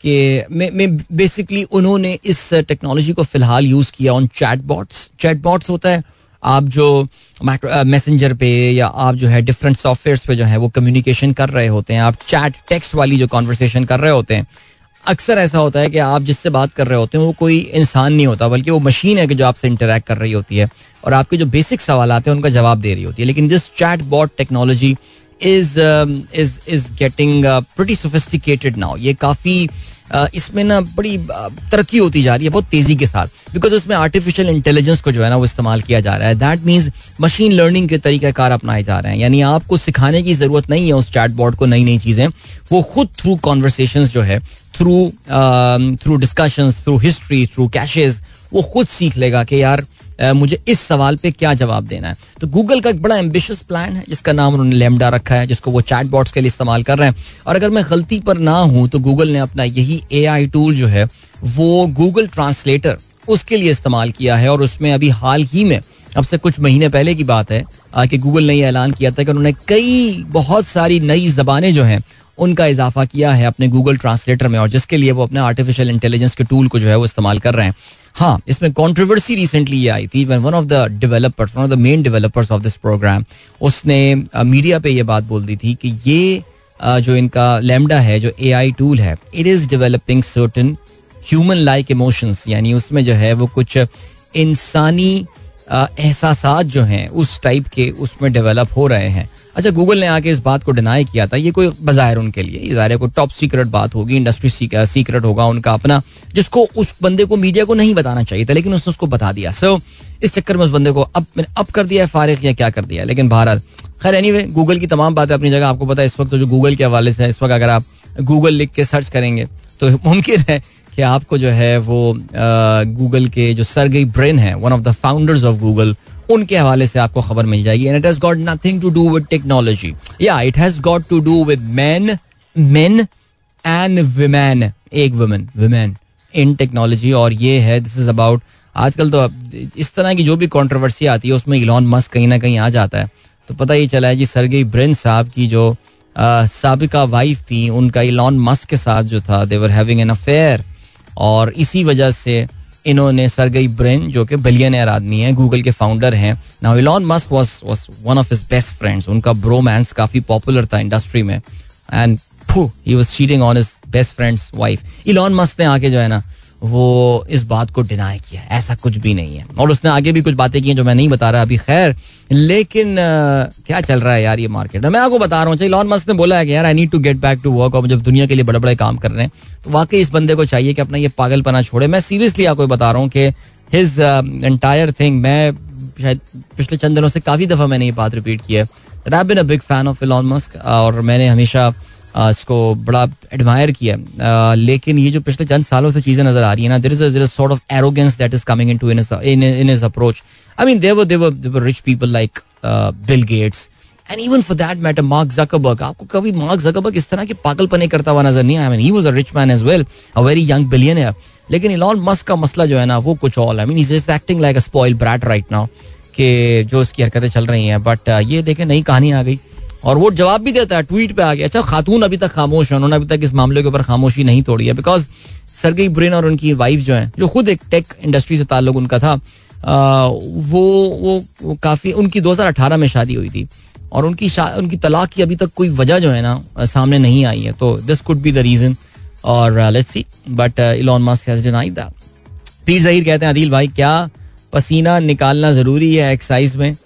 के में बेसिकली उन्होंने इस टेक्नोलॉजी को फ़िलहाल यूज़ किया on chatbots chatbots होता है आप जो माइक्रो मैसेंजर पे या आप जो है डिफरेंट सॉफ्टवेयर पे जो है वो कम्युनिकेशन कर रहे होते हैं, आप चैट टेक्स्ट वाली जो कॉन्वर्सेशन कर रहे होते हैं, अक्सर ऐसा होता है कि आप जिससे बात कर रहे होते हैं वो कोई इंसान नहीं होता, बल्कि वो मशीन है कि जो आपसे इंटरेक्ट कर रही होती है और आपके जो बेसिक सवाल आते हैं उनका जवाब दे रही होती है। लेकिन this chatbot technology is is is getting pretty sophisticated now ये काफ़ी इसमें ना बड़ी तरक्की होती जा रही है बहुत तेज़ी के साथ। बिकॉज़ उसमें आर्टिफिशियल इंटेलिजेंस को जो है ना वो इस्तेमाल किया जा रहा है। दैट मीन्स मशीन लर्निंग के तरीके कार अपनाए जा रहे हैं। यानी आपको सिखाने की ज़रूरत नहीं है उस चैट बोर्ड को नई नई चीज़ें। वो खुद थ्रू कॉन्वर्सेशन जो है through through discussion through history through caches वो खुद सीख लेगा कि यार मुझे इस सवाल पे क्या जवाब देना है? तो गूगल का एक बड़ा एम्बिशियस प्लान है, जिसका नाम उन्होंने लेमडा रखा है, जिसको वो चैट बॉट्स के लिए इस्तेमाल कर रहे हैं। और अगर मैं गलती पर ना हूँ तो गूगल ने अपना यही एआई टूल जो है, वो गूगल ट्रांसलेटर उसके लिए इस्तेमाल किया है। और उसमें अभी हाल ही में, अब से कुछ महीने पहले की बात है कि गूगल ने यह ऐलान किया था कि उन्होंने कई, बहुत सारी नई जबानें जो हैं उनका इजाफा किया है अपने गूगल ट्रांसलेटर में और जिसके लिए वो अपने आर्टिफिशियल इंटेलिजेंस के टूल को जो है वो इस्तेमाल कर रहे हैं। हाँ इसमें कंट्रोवर्सी रिसेंटली ये आई थी one of the developers one of the main developers of this program उसने मीडिया पे ये बात बोल दी थी कि ये जो इनका लेमडा है, जो एआई टूल है it is developing certain human like emotions यानी उसमें जो है वो कुछ इंसानी एहसास जो हैं, उस टाइप के उसमें डेवलप हो रहे हैं। अच्छा गूगल ने आके इस बात को डिनाई किया था। ये कोई बाज़ार उनके लिए ज़ाहिर कोई टॉप सीक्रेट बात होगी इंडस्ट्री सीक्रेट होगा उनका अपना जिसको उस बंदे को मीडिया को नहीं बताना चाहिए था लेकिन उसने उसको बता दिया। सो so, इस चक्कर में उस बंदे को अब मैंने अब कर दिया है फारिग या क्या कर दिया। है लेकिन भारत खैर एनी anyway, गूगल की तमाम बातें अपनी जगह आपको पता है इस वक्त तो जो गूगल के हवाले से इस वक्त अगर आप गूगल लिख के सर्च करेंगे तो मुमकिन है कि आपको जो है वो गूगल के जो सरगई ब्रेन है one of the founders of Google उनके हवाले से आपको खबर मिल जाएगी। And it has got nothing to do with technology या it has got to do with man men and women एक वुमेन विमेन इन टेक्नोलॉजी और ये है दिस इज़ अबाउट आजकल तो इस तरह की जो भी कंट्रोवर्सी आती है, उसमें इलॉन मस्क कहीं ना कहीं आ जाता है। तो पता ही चला है जी सरगई ब्रिन साहब की जो सबका वाइफ थी, उनका इलॉन मस्क के साथ जो था देवर हैविंग एन अफेयर और इसी वजह से इन्होंने सरगई ब्रेन, जो कि बिलियनर आदमी है गूगल के फाउंडर हैं। Now Elon Musk was was one of his best friends उनका ब्रोमांस काफ़ी पॉपुलर था इंडस्ट्री में। And he was cheating on his best friend's wife Elon Musk ने आके जो है ना वो इस बात को डिनाई किया ऐसा कुछ भी नहीं है। और उसने आगे भी कुछ बातें की हैं जो मैं नहीं बता रहा अभी खैर लेकिन आ, क्या चल रहा है यार ये मार्केट में आपको बता रहा हूँ लॉन मस्क ने बोला है कि यार I need to get back to work और जब दुनिया के लिए बड़े बड़े काम कर रहे हैं तो वाकई इस बंदे को चाहिए कि अपना ये पागलपना छोड़े। मैं सीरियसली आपको बता रहा हूँ कि हिज एंटायर थिंग मैं शायद पिछले चंद दिनों से काफ़ी दफ़ा मैंने ये बात रिपीट की है big fan of Elon Musk और मैंने हमेशा इसको बड़ा एडमायर किया लेकिन ये जो पिछले चंद सालों से चीज़ें नज़र आ रही है ना there is there sort of arrogance that is coming in in his approach I mean there were there were there were rich people like Bill Gates and even for that matter Mark Zuckerberg आपको कभी मार्क जकबर्ग इस तरह के पागलपने करता हुआ नज़र नहीं आया? Mean he was a rich man as well a very young billionaire लेकिन इलॉन मस्क का मसला जो है ना, वो कुछ और I mean is acting like a spoil brat right now कि जो उसकी हरकतें चल रही हैं। बट ये देखें, नई कहानी आ गई। और वो जवाब भी देता है ट्वीट पे आ गया अच्छा खातून अभी तक खामोश है उन्होंने अभी तक इस मामले के ऊपर खामोशी नहीं तोड़ी है। बिकॉज़ सरगई ब्रेन और उनकी वाइफ जो है जो खुद एक टेक इंडस्ट्री से ताल्लुक उनका था आ, वो, वो वो काफ़ी उनकी 2018 में शादी हुई थी। और उनकी उनकी तलाक की अभी तक कोई वजह जो है ना सामने नहीं आई है। तो this could be the reason और let's see but Elon Musk has denied that Pir Zaheer कहते हैं अदिल भाई क्या पसीना निकालना ज़रूरी है एक्सरसाइज में?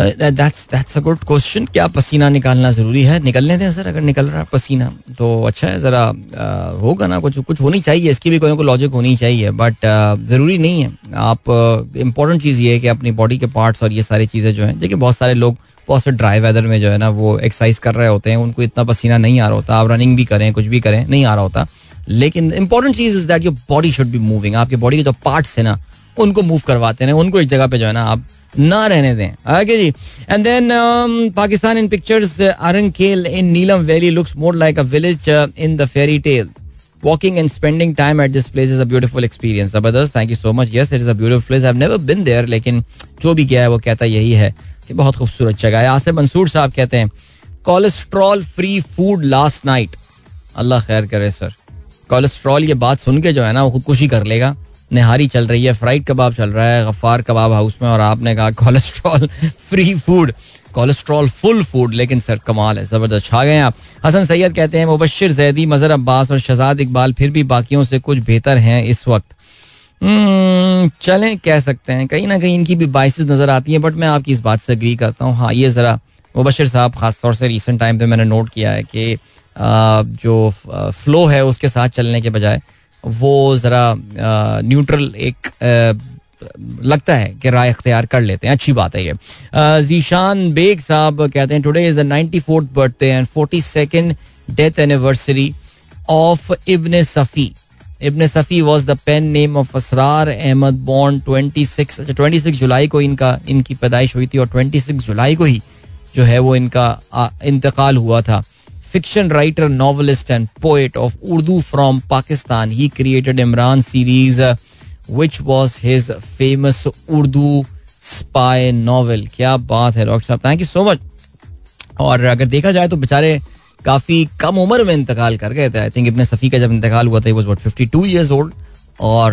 That's that's a good question क्या पसीना निकालना ज़रूरी है? निकलने दें सर, अगर निकल रहा है पसीना तो अच्छा है, जरा होगा ना कुछ कुछ होनी चाहिए, इसकी भी कोई ना कोई लॉजिक होनी चाहिए बट ज़रूरी नहीं है। आप इंपॉर्टेंट चीज़ ये है कि अपनी बॉडी के पार्ट्स और ये सारी चीज़ें जो हैं, देखिए, बहुत सारे लोग, बहुत से ड्राई वेदर में जो है ना, वो एक्सरसाइज कर रहे होते हैं, उनको इतना पसीना नहीं आ रहा होता, आप रनिंग भी करें, कुछ भी करें, नहीं आ रहा होता। लेकिन important cheese is that your body should be moving आपके बॉडी के जो पार्ट्स है ना, उनको मूव करवाते हैं, उनको एक जगह पे जो है ना, आप ना रहने दें। आगे जी। And then Pakistan in pictures Arang Kel in Neelum valley looks more like a village in the fairy tale walking and spending time at this place is a beautiful experience. ज़बरदस्त thank you so much yes it is a beautiful place I never been there लेकिन जो भी गया है, वो कहता यही है कि बहुत खूबसूरत जगह है। आसिफ मंसूर साहब कहते हैं cholesterol free food last night अल्लाह खैर करे सर कोलेस्ट्रॉल ये बात सुन के जो है ना, वो खुदकुशी कर लेगा। निहारी चल रही है फ्राइड कबाब चल रहा है गफ्फार कबाब हाउस में और आपने कहा cholesterol free food cholesterol full food लेकिन सर कमाल है ज़बरदस्त छा गए आप। हसन सैयद कहते हैं मुबशर जैदी मजर अब्बास और शहजाद इकबाल फिर भी बाकियों से कुछ बेहतर हैं इस वक्त। हम्म, चलें कह सकते हैं कहीं ना कहीं इनकी भी बाइसिस नज़र आती हैं बट मैं आपकी इस बात से अग्री करता हूँ। हाँ ये ज़रा मुबशर साहब खास तौर से रिसेंट टाइम पे मैंने नोट किया है कि जो फ्लो है उसके साथ चलने के बजाय वो ज़रा न्यूट्रल एक लगता है कि राय अख्तियार कर लेते हैं। अच्छी बात है ये। जीशान बेग साहब कहते हैं today is the ninety fourth birthday and forty second death anniversary of Ibn Safi Ibn Safi was the pen name of Asrar Ahmad bond twenty six अच्छा ट्वेंटी सिक्स जुलाई को इनका, इनकी पैदाइश हुई थी और ट्वेंटी सिक्स जुलाई को ही जो है वो इनका इंतकाल हुआ था। Fiction writer, novelist, and poet of Urdu from Pakistan. He created Imran series, uh, which was his famous Urdu spy novel. क्या बात है डॉक्टर साहब? थैंक यू सो मच और अगर देखा जाए तो बेचारे काफ़ी कम उम्र में इंतकाल कर गए थे। आई थिंक इब्ने सफ़ी का जब इंतकाल हुआ था वो फिफ्टी टू ईयर्स ओल्ड और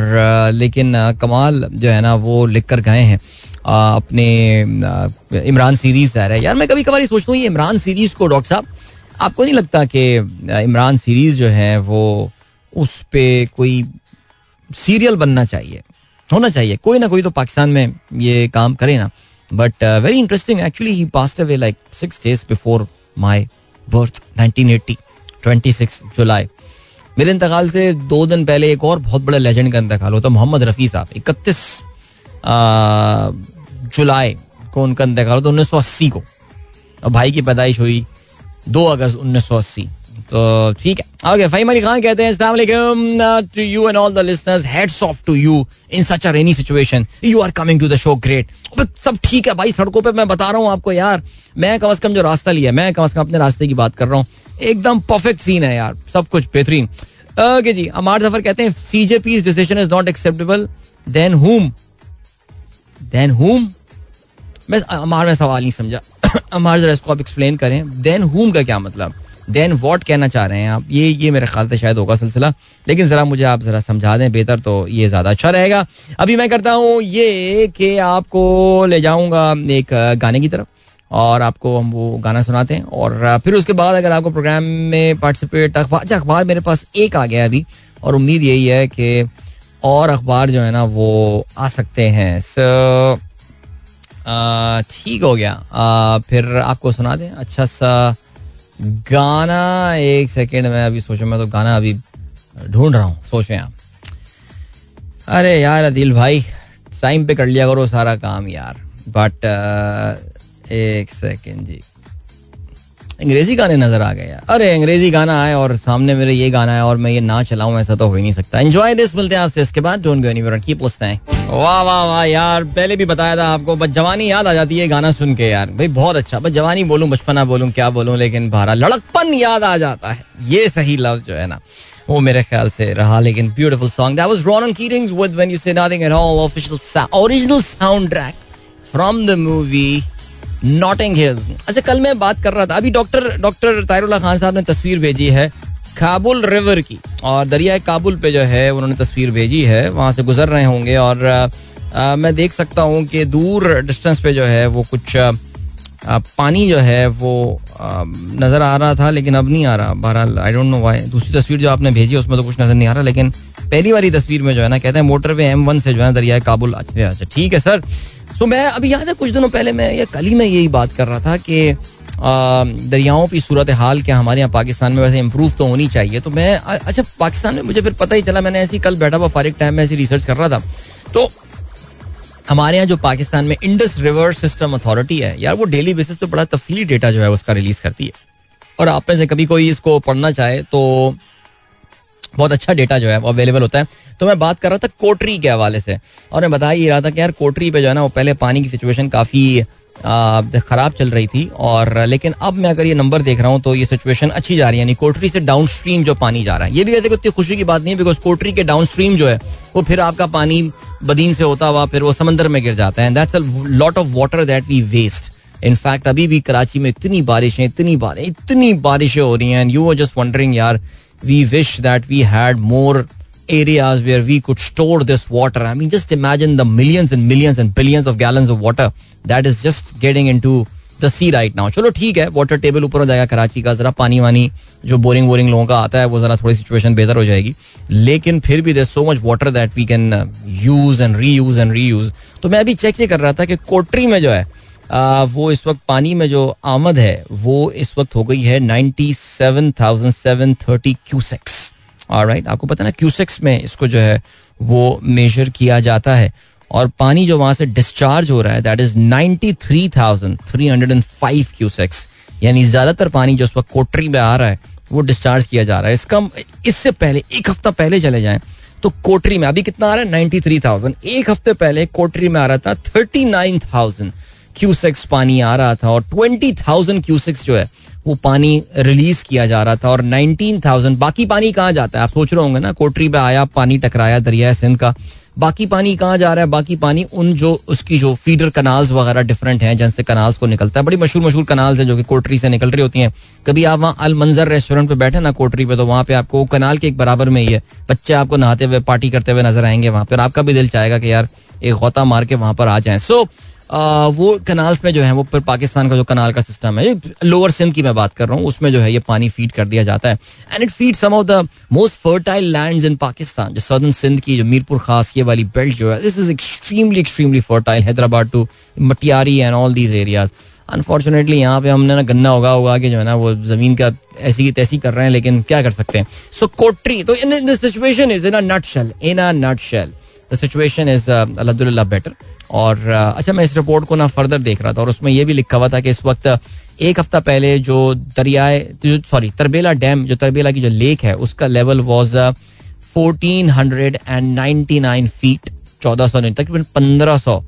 लेकिन कमाल जो है ना वो लिख कर गए हैं। अपने इमरान सीरीज़ जा रहा है। यार मैं कभी कभार सोचता हूँ ये इमरान सीरीज़ को डॉक्टर साहब आपको नहीं लगता कि इमरान सीरीज़ जो है, वो उस पर कोई सीरियल बनना चाहिए? होना चाहिए। कोई ना कोई तो पाकिस्तान में ये काम करे ना। But very interesting actually he passed away like six days before my birth 1980 26 जुलाई मेरे इंतकाल से दो दिन पहले एक और बहुत बड़ा लेजेंड का इंतकाल होता, मोहम्मद रफ़ी साहब, इकतीस जुलाई को उनका इंतकाल होता, उन्नीस सौ अस्सी को। और भाई की पैदाइश हुई दो अगस्त उन्नीस सौ अस्सी। तो ठीक है। ओके, फहीम अली खान कहते हैं, अस्सलाम to you and all the listeners hats off to you in such a rainy situation you are coming to the show great सब ठीक है भाई, सड़कों पे मैं बता रहा हूँ आपको, यार। मैं कम अज कम जो रास्ता लिया मैं कम अज कम अपने रास्ते की बात कर रहा हूँ। एकदम परफेक्ट सीन है यार, सब कुछ बेहतरीन। ओके जी, अमार ज़फ़र कहते हैं CJP decision is not acceptable then हुम देन हुम मैं, अमार, में सवाल नहीं समझा। जरा इसको आप एक्सप्लेन करें। देन हुम का क्या मतलब? देन वॉट कहना चाह रहे हैं आप? ये ये मेरे ख्याल से शायद होगा सिलसिला। लेकिन ज़रा मुझे आप ज़रा समझा दें बेहतर तो ये ज़्यादा अच्छा रहेगा। अभी मैं करता हूँ ये कि आपको ले जाऊँगा एक गाने की तरफ़ और आपको हम वो गाना सुनाते हैं और फिर उसके बाद अगर आपको प्रोग्राम में पार्टिसिपेट अखबार अच्छा अखबार मेरे पास एक आ गया अभी और उम्मीद यही है कि और अखबार जो है ना वो आ सकते हैं। सो ठीक हो गया। आ, फिर आपको सुना दें अच्छा सा गाना एक सेकेंड में अभी सोचो मैं तो गाना अभी ढूंढ रहा हूँ सोचें आप। अरे यार अदिल भाई टाइम पे कर लिया करो सारा काम यार बट एक सेकेंड जी। अंग्रेज़ी गाने नज़र आ गए अरे, अंग्रेज़ी गाना आए और सामने मेरे ये गाना है और मैं ये ना चलाऊं, ऐसा तो हो ही नहीं सकता। एंजॉय दिस मिलते हैं आपसे इसके बाद। Don't go anywhere keep listening वाह वाह वाह यार, पहले भी बताया था आपको, बस जवानी याद आ जाती है गाना सुन के यार। भाई, बहुत अच्छा। बस जवानी बोलूँ, बचपना बोलूँ, क्या बोलूँ, लेकिन भारा लड़कपन याद आ जाता है। ये सही लफ्ज जो है ना, वो मेरे ख्याल से रहा। लेकिन beautiful song that was Ronan Keating's with when you say nothing at all official original soundtrack from the movie Notting Hills. अच्छा कल मैं बात कर रहा था। अभी डॉक्टर डॉक्टर तायरुल्ला खान साहब ने तस्वीर भेजी है काबुल रिवर की। और दरिया काबुल पे जो है उन्होंने तस्वीर भेजी है। वहाँ से गुजर रहे होंगे और आ, आ, मैं देख सकता हूँ कि दूर डिस्टेंस पे जो है वो कुछ आ, पानी जो है वो नज़र आ रहा था लेकिन अब नहीं आ रहा। बहरहाल आई डोंट नो वाई दूसरी तस्वीर जो आपने भेजी उसमें तो कुछ नज़र नहीं आ रहा लेकिन पहली वाली तस्वीर में जो है ना कहते हैं मोटरवे एम वन से जो है दरिया काबुल। अच्छा अच्छा ठीक है सर। सो मैं अभी याद है, कुछ दिनों पहले मैं, या कल ही मैं यही बात कर रहा था कि दरियाओं की सूरत हाल क्या हमारे यहाँ पाकिस्तान में वैसे इम्प्रूव तो होनी चाहिए। तो मैं अच्छा पाकिस्तान में मुझे फिर पता ही चला, मैंने ऐसी कल बैठा हुआ फारिक टाइम में ऐसी रिसर्च कर रहा था। तो हमारे यहाँ जो पाकिस्तान में इंडस रिवर सिस्टम अथॉरिटी है, यार वो डेली बेसिस पे बड़ा तफसीली डेटा जो है उसका रिलीज़ करती है। और आप में से कभी कोई इसको पढ़ना चाहे तो बहुत अच्छा डेटा जो है अवेलेबल होता है। तो मैं बात कर रहा था कोटरी के हवाले से। और मैं बता ही रहा था कि यार कोटरी पे जो है ना, वो पहले पानी की सिचुएशन काफ़ी ख़राब चल रही थी। और, लेकिन अब मैं अगर ये नंबर देख रहा हूँ तो ये सिचुएशन अच्छी जा रही है। यानी कोटरी से डाउन स्ट्रीम जो पानी जा रहा है। ये भी वैसे इतनी खुशी की बात नहीं है बिकॉज़ कोटरी के डाउन स्ट्रीम जो है, वो फिर आपका पानी बदीन से होता हुआ, फिर वो समंदर में गिर जाता है। That's a lot of water that we waste in fact अभी भी कराची में इतनी बारिशें, इतनी बारिश, इतनी बारिशें हो रही हैं। And you are just wondering यार we wish that we had more areas where we could store this water. I mean, just imagine the millions and millions and billions of gallons of water that is just getting into the sea right now चलो ठीक है वाटर टेबल ऊपर हो जाएगा कराची का जरा पानी वानी जो बोरिंग वोरिंग लोगों का आता है वो जरा थोड़ी सिचुएशन बेहतर हो जाएगी लेकिन फिर भी there so much water that we can use and reuse and reuse तो मैं अभी चेक ये कर रहा था कि कोटरी में जो है वो इस वक्त पानी में जो आमद है, वो इस वक्त हो गई है ninety seven thousand seven thirty cusecs right आपको पता ना क्यूसेक्स में इसको जो है, वो मेजर किया जाता है। और पानी जो वहाँ से डिस्चार्ज हो रहा है that is ninety three thousand three hundred and five cusecs यानी ज़्यादातर पानी जो उस वक्त कोटरी में आ रहा है, वो डिस्चार्ज किया जा रहा है। इसका, इससे पहले, एक हफ़्ता पहले चले जाएँ तो कोटरी में, अभी कितना आ रहा है? नाइन्टी थ्री थाउज़ेंड एक हफ़्ते पहले कोटरी में आ रहा था थर्टी नाइन थाउज़ेंड क्यूसेक्स पानी आ रहा था और ट्वेंटी थाउज़ेंड क्यूसेक्स जो है वो पानी रिलीज़ किया जा रहा था और नाइनटीन थाउज़ेंड बाकी पानी कहाँ जाता है? आप सोच रहे होंगे ना कोटरी पे आया पानी टकराया दरिया सिंध का। बाकी पानी कहाँ जा रहा है? बाकी पानी उन जो उसकी जो फीडर कनाल्स वगैरह डिफरेंट हैं जिनसे कनाल्स को निकलता है। बड़ी मशहूर मशहूर कनाल्स हैं जो कि कोटरी से निकल रही होती हैं। कभी आप वहाँ अल मंजर रेस्टोरेंट पे बैठे ना कोटरी पे तो वहाँ पे आपको कनाल के एक बराबर में ही है। बच्चे आपको नहाते हुए पार्टी करते हुए नज़र आएँगे वहाँ पर आपका भी दिल चाहेगा कि यार एक गौता मार के वहाँ पर आ जाए। सो so, वो कनाल्स में जो है, वो फिर पाकिस्तान का जो कनाल का सिस्टम है लोअर सिंध की मैं बात कर रहा हूँ, उसमें जो है ये पानी फ़ीड कर दिया जाता है। And it feed some of the most fertile lands in Pakistan जो सदर्न सिंध की, जो मीरपुर खास ये वाली बेल्ट जो है this is extremely extremely fertile Hyderabad to Matiari and all these areas unfortunately यहाँ पे हमने ना गन्ना उगा उगा के जो है ना, वो ज़मीन का ऐसी की तैसी कर रहे हैं, लेकिन क्या कर सकते हैं? सो कोटरी तो in this situation is in a nutshell in a nutshell the situation is अलहदुल्ला better और अच्छा मैं इस रिपोर्ट को ना फर्दर देख रहा था और उसमें यह भी लिखा हुआ था कि इस वक्त एक हफ़्ता पहले जो दरियाए सॉरी तरबेला डैम जो तरबेला की जो लेक है, उसका level was fourteen hundred and ninety nine feet चौदह सौ तकरीबन पंद्रह सौ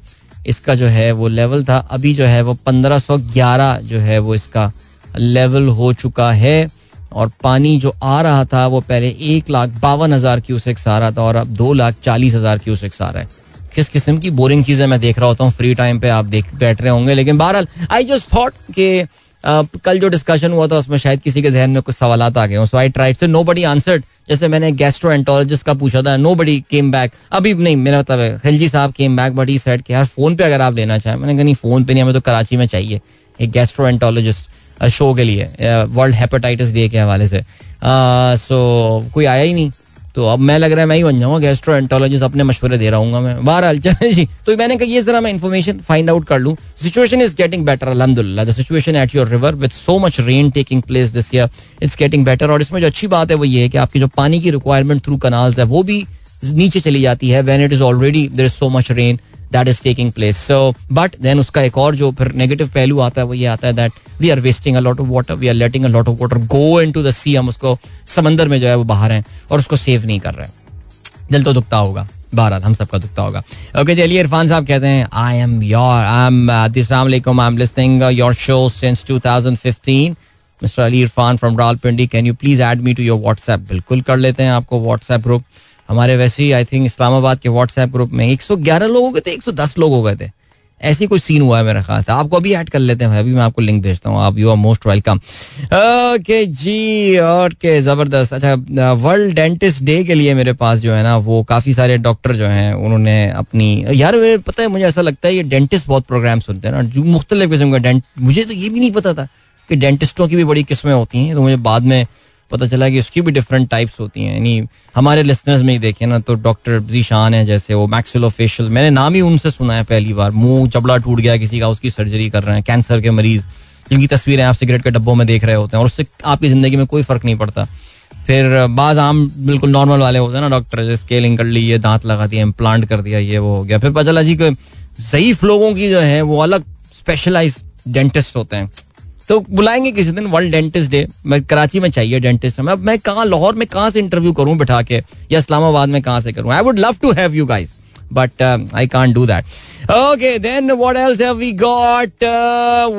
इसका जो है वो लेवल था। अभी जो है वो पंद्रह सौ ग्यारह जो है वो इसका लेवल हो चुका है और पानी जो आ रहा था वो पहले एक लाख बावन हज़ार क्यूसेक्स आ रहा था और अब दो लाख चालीस हज़ार क्यूसेक्स आ रहा है। किस किस्म की बोरिंग चीज़ें मैं देख रहा होता हूँ फ्री टाइम पे आप देख, बैठ रहे होंगे। लेकिन बहरहाल आई जस्ट थॉट कि कल जो डिस्कशन हुआ था, उसमें शायद किसी के जहन में कुछ सवाल आ गए so I tried say nobody answered जैसे मैंने गैस्ट्रो एंटोलॉजिस्ट का पूछा था नो बडी केम बैक अभी नहीं, मेरा मतलब है, खिलजी साहब came back but he said कि, यार फ़ोन पे अगर आप लेना चाहें। मैंने कहा, नहीं फ़ोन पे नहीं, हमें तो कराची में चाहिए, एक गैस्ट्रो एंटोलॉजिस्ट शो के लिए वर्ल्ड हेपेटाइटिस डे के हवाले से। सो कोई आया ही नहीं। तो अब मैं लग रहा है मैं ही बन जाऊँगा गैस्ट्रो अपने मशवरे दे रहा हूँ मैं। बहरहाल, चले जी। तो मैंने कहा, ये जरा मैं इन्फॉर्मेशन फाइंड आउट कर लूँ। सिचुएशन इज़ गेटिंग बेटर अलहमदुल्ला the situation at your river with so much rain taking place this year it's getting better और इसमें जो अच्छी बात है, वो ये है कि आपकी जो पानी की रिक्वायरमेंट थ्रू कनाल्स है, वो भी नीचे चली जाती है। When it is already there is so much rain that is taking place so but then उसका एक और जो फिर नेगेटिव पहलू आता है वो ये आता है that we are wasting a lot of water we are letting a lot of water go into the sea हम उसको समंदर में जो है वो बाहर हैं और उसको सेव नहीं कर रहे हैं दिल तो दुखता होगा बहरहाल हम सबका दुखता होगा ओके चलिए इरफान साहब कहते हैं I am your I am अस्सलाम I am listening your show since 2015 mister Ali Irfan from Rawalpindi can you please add me to your WhatsApp बिल्कुल कर लेते हैं आपको व्हाट्सएप ग्रुप हमारे वैसे ही आई थिंक इस्लामाबाद के व्हाट्सएप ग्रुप में 111 लोग हो गए थे 110 लोग हो गए थे। ऐसी कोई सीन हुआ है मेरा ख्याल से। आपको अभी ऐड कर लेते हैं अभी मैं आपको लिंक भेजता हूँ। आप you are most welcome okay जी, और के ज़बरदस्त। अच्छा वर्ल्ड डेंटिस्ट डे के लिए मेरे पास जो है ना, वो काफ़ी सारे डॉक्टर जो हैं, उन्होंने अपनी, यार पता है, मुझे ऐसा लगता है, ये डेंटिस्ट बहुत प्रोग्राम सुनते हैं ना, जो मुख्तलिफ़ किस्म का डेंट मुझे तो ये भी नहीं पता था कि डेंटिस्टों की भी बड़ी किस्में होती हैं तो मुझे बाद में पता चला कि उसकी भी डिफरेंट टाइप्स होती हैं। यानी हमारे लिसनर्स में ही देखें ना तो डॉक्टर जीशान है जैसे वो मैक्सिलो फेशियल मैंने नाम ही उनसे सुना है पहली बार। मुँह चबड़ा टूट गया किसी का, उसकी सर्जरी कर रहे हैं कैंसर के मरीज़, जिनकी तस्वीरें आप सिगरेट के डब्बों में देख रहे होते हैं, और उससे आपकी ज़िंदगी में कोई फ़र्क नहीं पड़ता। फिर बाज आम बिल्कुल नॉर्मल वाले होते हैं ना डॉक्टर स्केलिंग कर ली, ये दांत लगा दिया इम्प्लांट कर दिया, ये वो हो गया। फिर पता चला जी कि ज़यीफ लोगों की जो है, वो अलग स्पेशलाइज डेंटिस्ट होते हैं। तो बुलाएँगे किसी दिन वर्ल्ड डेंटिस्ट डे मैं कराची में चाहिए डेंटिस्ट हमें अब मैं कहाँ, लाहौर में कहाँ से इंटरव्यू करूँ बिठा के? या इस्लामाबाद में कहाँ से करूँ? I would love to have you guys but I can't do that okay then what else we got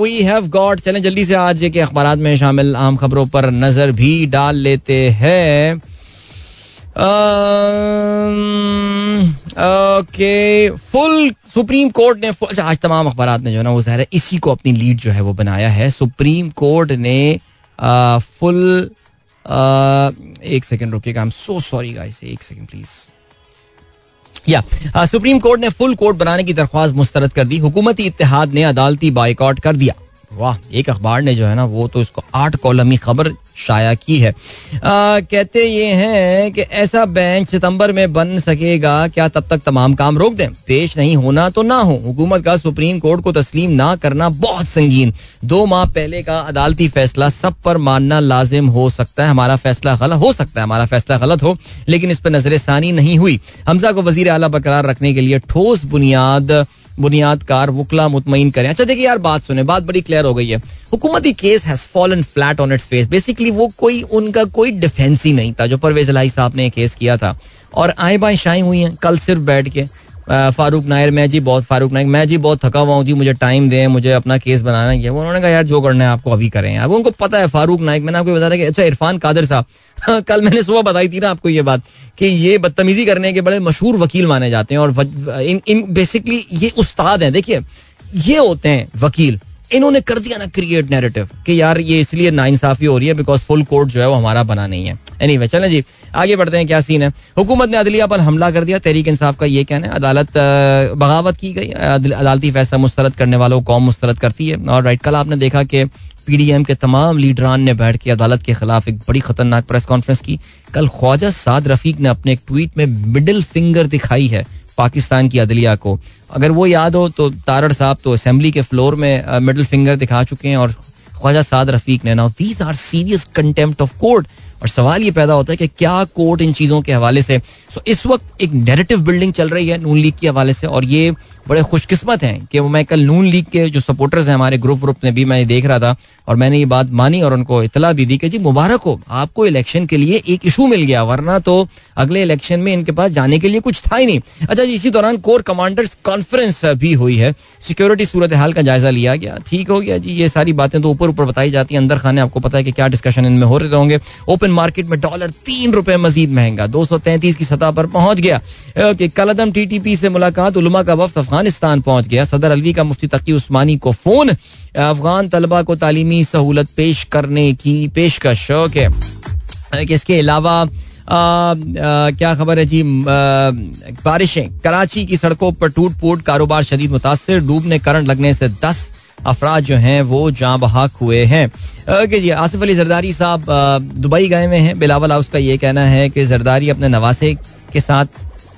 we have got चलें जल्दी से आज के अखबार में शामिल आम खबरों पर नज़र भी डाल लेते हैं। ओके फुल सुप्रीम कोर्ट ने अच्छा आज तमाम अखबार ने जो है ना, वो ज़ाहिर इसी को अपनी लीड जो है वो बनाया है। सुप्रीम कोर्ट ने फुल एक second रुकिएगा I am so sorry guys एक सेकेंड प्लीज़ या सुप्रीम कोर्ट ने फुल कोर्ट बनाने की दरख्वास्त मुस्तरद कर दी। हुकूमती इतिहाद ने अदालती बाइकआउट कर दिया। वाह एक अखबार ने जो है ना वो तो इसको आठ कॉलमी खबर शाया की है। आ, कहते ये हैं कि ऐसा बेंच सितंबर में बन सकेगा क्या तब तक तमाम काम रोक दें? पेश नहीं होना तो ना हो। हुकूमत का सुप्रीम कोर्ट को तस्लीम ना करना बहुत संगीन। दो माह पहले का अदालती फैसला सब पर मानना लाजिम हो सकता है। हमारा फैसला गलत हो सकता है हमारा फैसला गलत हो लेकिन इस पर नज़र नहीं हुई। हमजा को वज़ीर अला बरकरार रखने के लिए ठोस बुनियाद बुनियादकार वकला मुतमिन करें। अच्छा देखिए यार, बात सुने, बात बड़ी क्लियर हो गई है। हुकूमती case has fallen flat on its face basically वो कोई, उनका कोई डिफेंस ही नहीं था, जो परवेज अलाई साहब ने केस किया था। और आए बाएँ शाएँ हुई हैं, कल सिर्फ़ बैठ के। फारूक नायर मैं जी बहुत फारूक नायर मैं जी बहुत थका हुआ हूँ जी मुझे टाइम दें मुझे अपना केस बनाना है। उन्होंने कहा यार जो करना है आपको अभी करें। अब उनको पता है फारूक नाइक मैंने आपको बताया कि अच्छा इरफान कादर साहब कल मैंने सुबह बताई थी ना आपको ये बात कि ये बदतमीजी करने के बड़े मशहूर वकील माने जाते हैं और इन, इन बेसिकली ये उस्ताद हैं। देखिए ये होते हैं वकील। इन्होंने कर दिया ना क्रिएट नैरेटिव कि यार ये इसलिए नाइंसाफी हो रही है बिकॉज़ फुल कोर्ट जो है वो हमारा बना नहीं है। एनी anyway, चलें जी। आगे बढ़ते हैं क्या सीन है? हुकूमत ने अदलिया पर हमला कर दिया। तहरीक इंसाफ का ये कहना है अदालत बगावत की गई। अदालती फैसला मुस्तरद करने वालों को कौम मुस्तरद करती है। और राइट कल आपने देखा कि पीडीएम के तमाम लीडरान ने बैठ के अदालत के खिलाफ एक बड़ी खतरनाक प्रेस कॉन्फ्रेंस की। कल ख्वाजा साद रफीक ने अपने एक ट्वीट में मिडिल फिंगर दिखाई है पाकिस्तान की अदलिया को। अगर वो याद हो तो तारड़ साहब तो असेंबली के फ्लोर में मिडिल फिंगर दिखा चुके हैं और ख्वाजा साद रफीक ने। Now these are serious contempt of court और सवाल ये पैदा होता है कि क्या कोर्ट इन चीज़ों के हवाले से सो इस वक्त एक नेरेटिव बिल्डिंग चल रही है नून लीग के हवाले से, और ये बड़े खुशकिस्मत हैं कि मैं कल नून लीग के जो सपोर्टर्स हैं, हमारे ग्रुप ग्रुप में भी मैं देख रहा था और मैंने ये बात मानी और उनको इतला भी दी कि जी मुबारक हो, आपको इलेक्शन के लिए एक इशू मिल गया, वरना तो अगले इलेक्शन में इनके पास जाने के लिए कुछ था ही नहीं। अच्छा जी, इसी दौरान कोर कमांडर्स कॉन्फ्रेंस भी हुई है। सिक्योरिटी सूरत हाल का जायजा लिया गया, ठीक हो गया जी, ये सारी बातें तो ऊपर ऊपर बताई जाती हैं, अंदर खाने, आपको पता है कि क्या डिस्कशन इनमें हो रहे होंगे। ओपन मार्केट में डॉलर तीन रुपए मजीद महँगा, दो सौ तैंतीस की सतह पर पहुँच गया। कलदम टीटीपी से मुलाकात, उलमा का वक्त अफ़गानिस्तान पहुँच गया। सदर अलवी का मुफ्ती तकी उस्मानी को फ़ोन। अफगान तलबा को तालीमी सहूलत पेश करने की पेशकश। है इसके अलावा आ, आ, क्या खबर है जी? बारिशें। कराची की सड़कों पर टूट फूट कारोबार शदीद मुतासर। डूबने करंट लगने से दस अफराज जो हैं वो जहाँ बहाक हुए हैं। ओके जी आसिफ अली जरदारी साहब दुबई गए हुए हैं। बिलावल हाउस का ये कहना है कि जरदारी अपने नवासे के साथ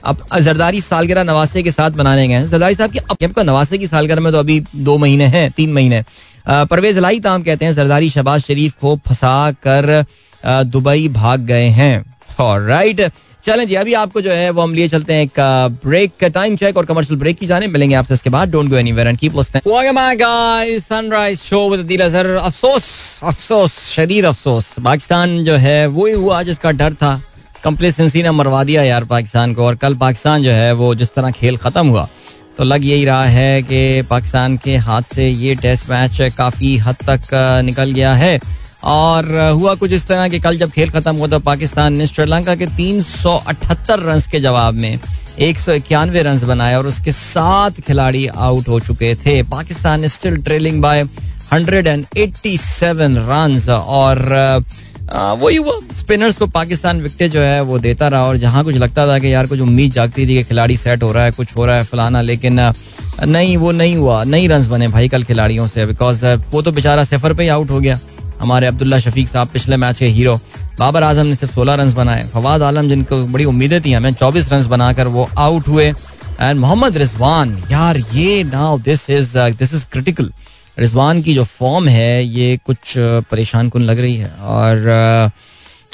अब जरदारी सालगिरह नवासे के साथ बनाने गए जरदारी साहब की अब नवासे की सालगिरह में तो अभी दो महीने हैं, तीन महीने। परवेज लाई ताम कहते हैं जरदारी शबाज शरीफ को फंसा कर दुबई भाग गए हैं। और राइट चलें जी, अभी आपको जो है वो हम लिए चलते हैं एक ब्रेक का टाइम चेक और कमर्शियल ब्रेक की जाने। मिलेंगे आपसे इसके बाद। Don't go anywhere and keep listening back guys sunrise show with अफसोस अफसोस अफसोस पाकिस्तान जो है वो ही हुआ जिसका डर था। कंप्लेसेंसी ने मरवा दिया यार पाकिस्तान को। और कल पाकिस्तान जो है, वो जिस तरह खेल खत्म हुआ तो लग यही रहा है कि पाकिस्तान के हाथ से ये टेस्ट मैच काफ़ी हद तक निकल गया है। और हुआ कुछ इस तरह कि कल जब खेल खत्म हुआ तो पाकिस्तान ने श्रीलंका के तीन सौ अठहत्तर रन के जवाब में एक सौ इक्यानवे रन बनाए और उसके सात खिलाड़ी आउट हो चुके थे। Pakistan still trailing by hundred and eighty seven run और वही हुआ स्पिनर्स को पाकिस्तान विकेट जो है वो देता रहा और जहाँ कुछ लगता था कि यार कुछ उम्मीद जागती थी कि खिलाड़ी सेट हो रहा है, कुछ हो रहा है फलाना, लेकिन नहीं, वो नहीं हुआ। नहीं रन बने भाई कल खिलाड़ियों से बिकॉज़ वो तो बेचारा सफ़र पे ही आउट हो गया। हमारे अब्दुल्ला शफीक साहब पिछले मैच के हीरो बाबर आज़म ने सिर्फ़ सोलह रन बनाए। फवाद आलम, जिनको बड़ी उम्मीदें थी हमें, चौबीस रन बनाकर वो आउट हुए। एंड मोहम्मद रिजवान, यार ये now this is this is critical Rizwan की जो फॉर्म है ये कुछ परेशान कन लग रही है और आ,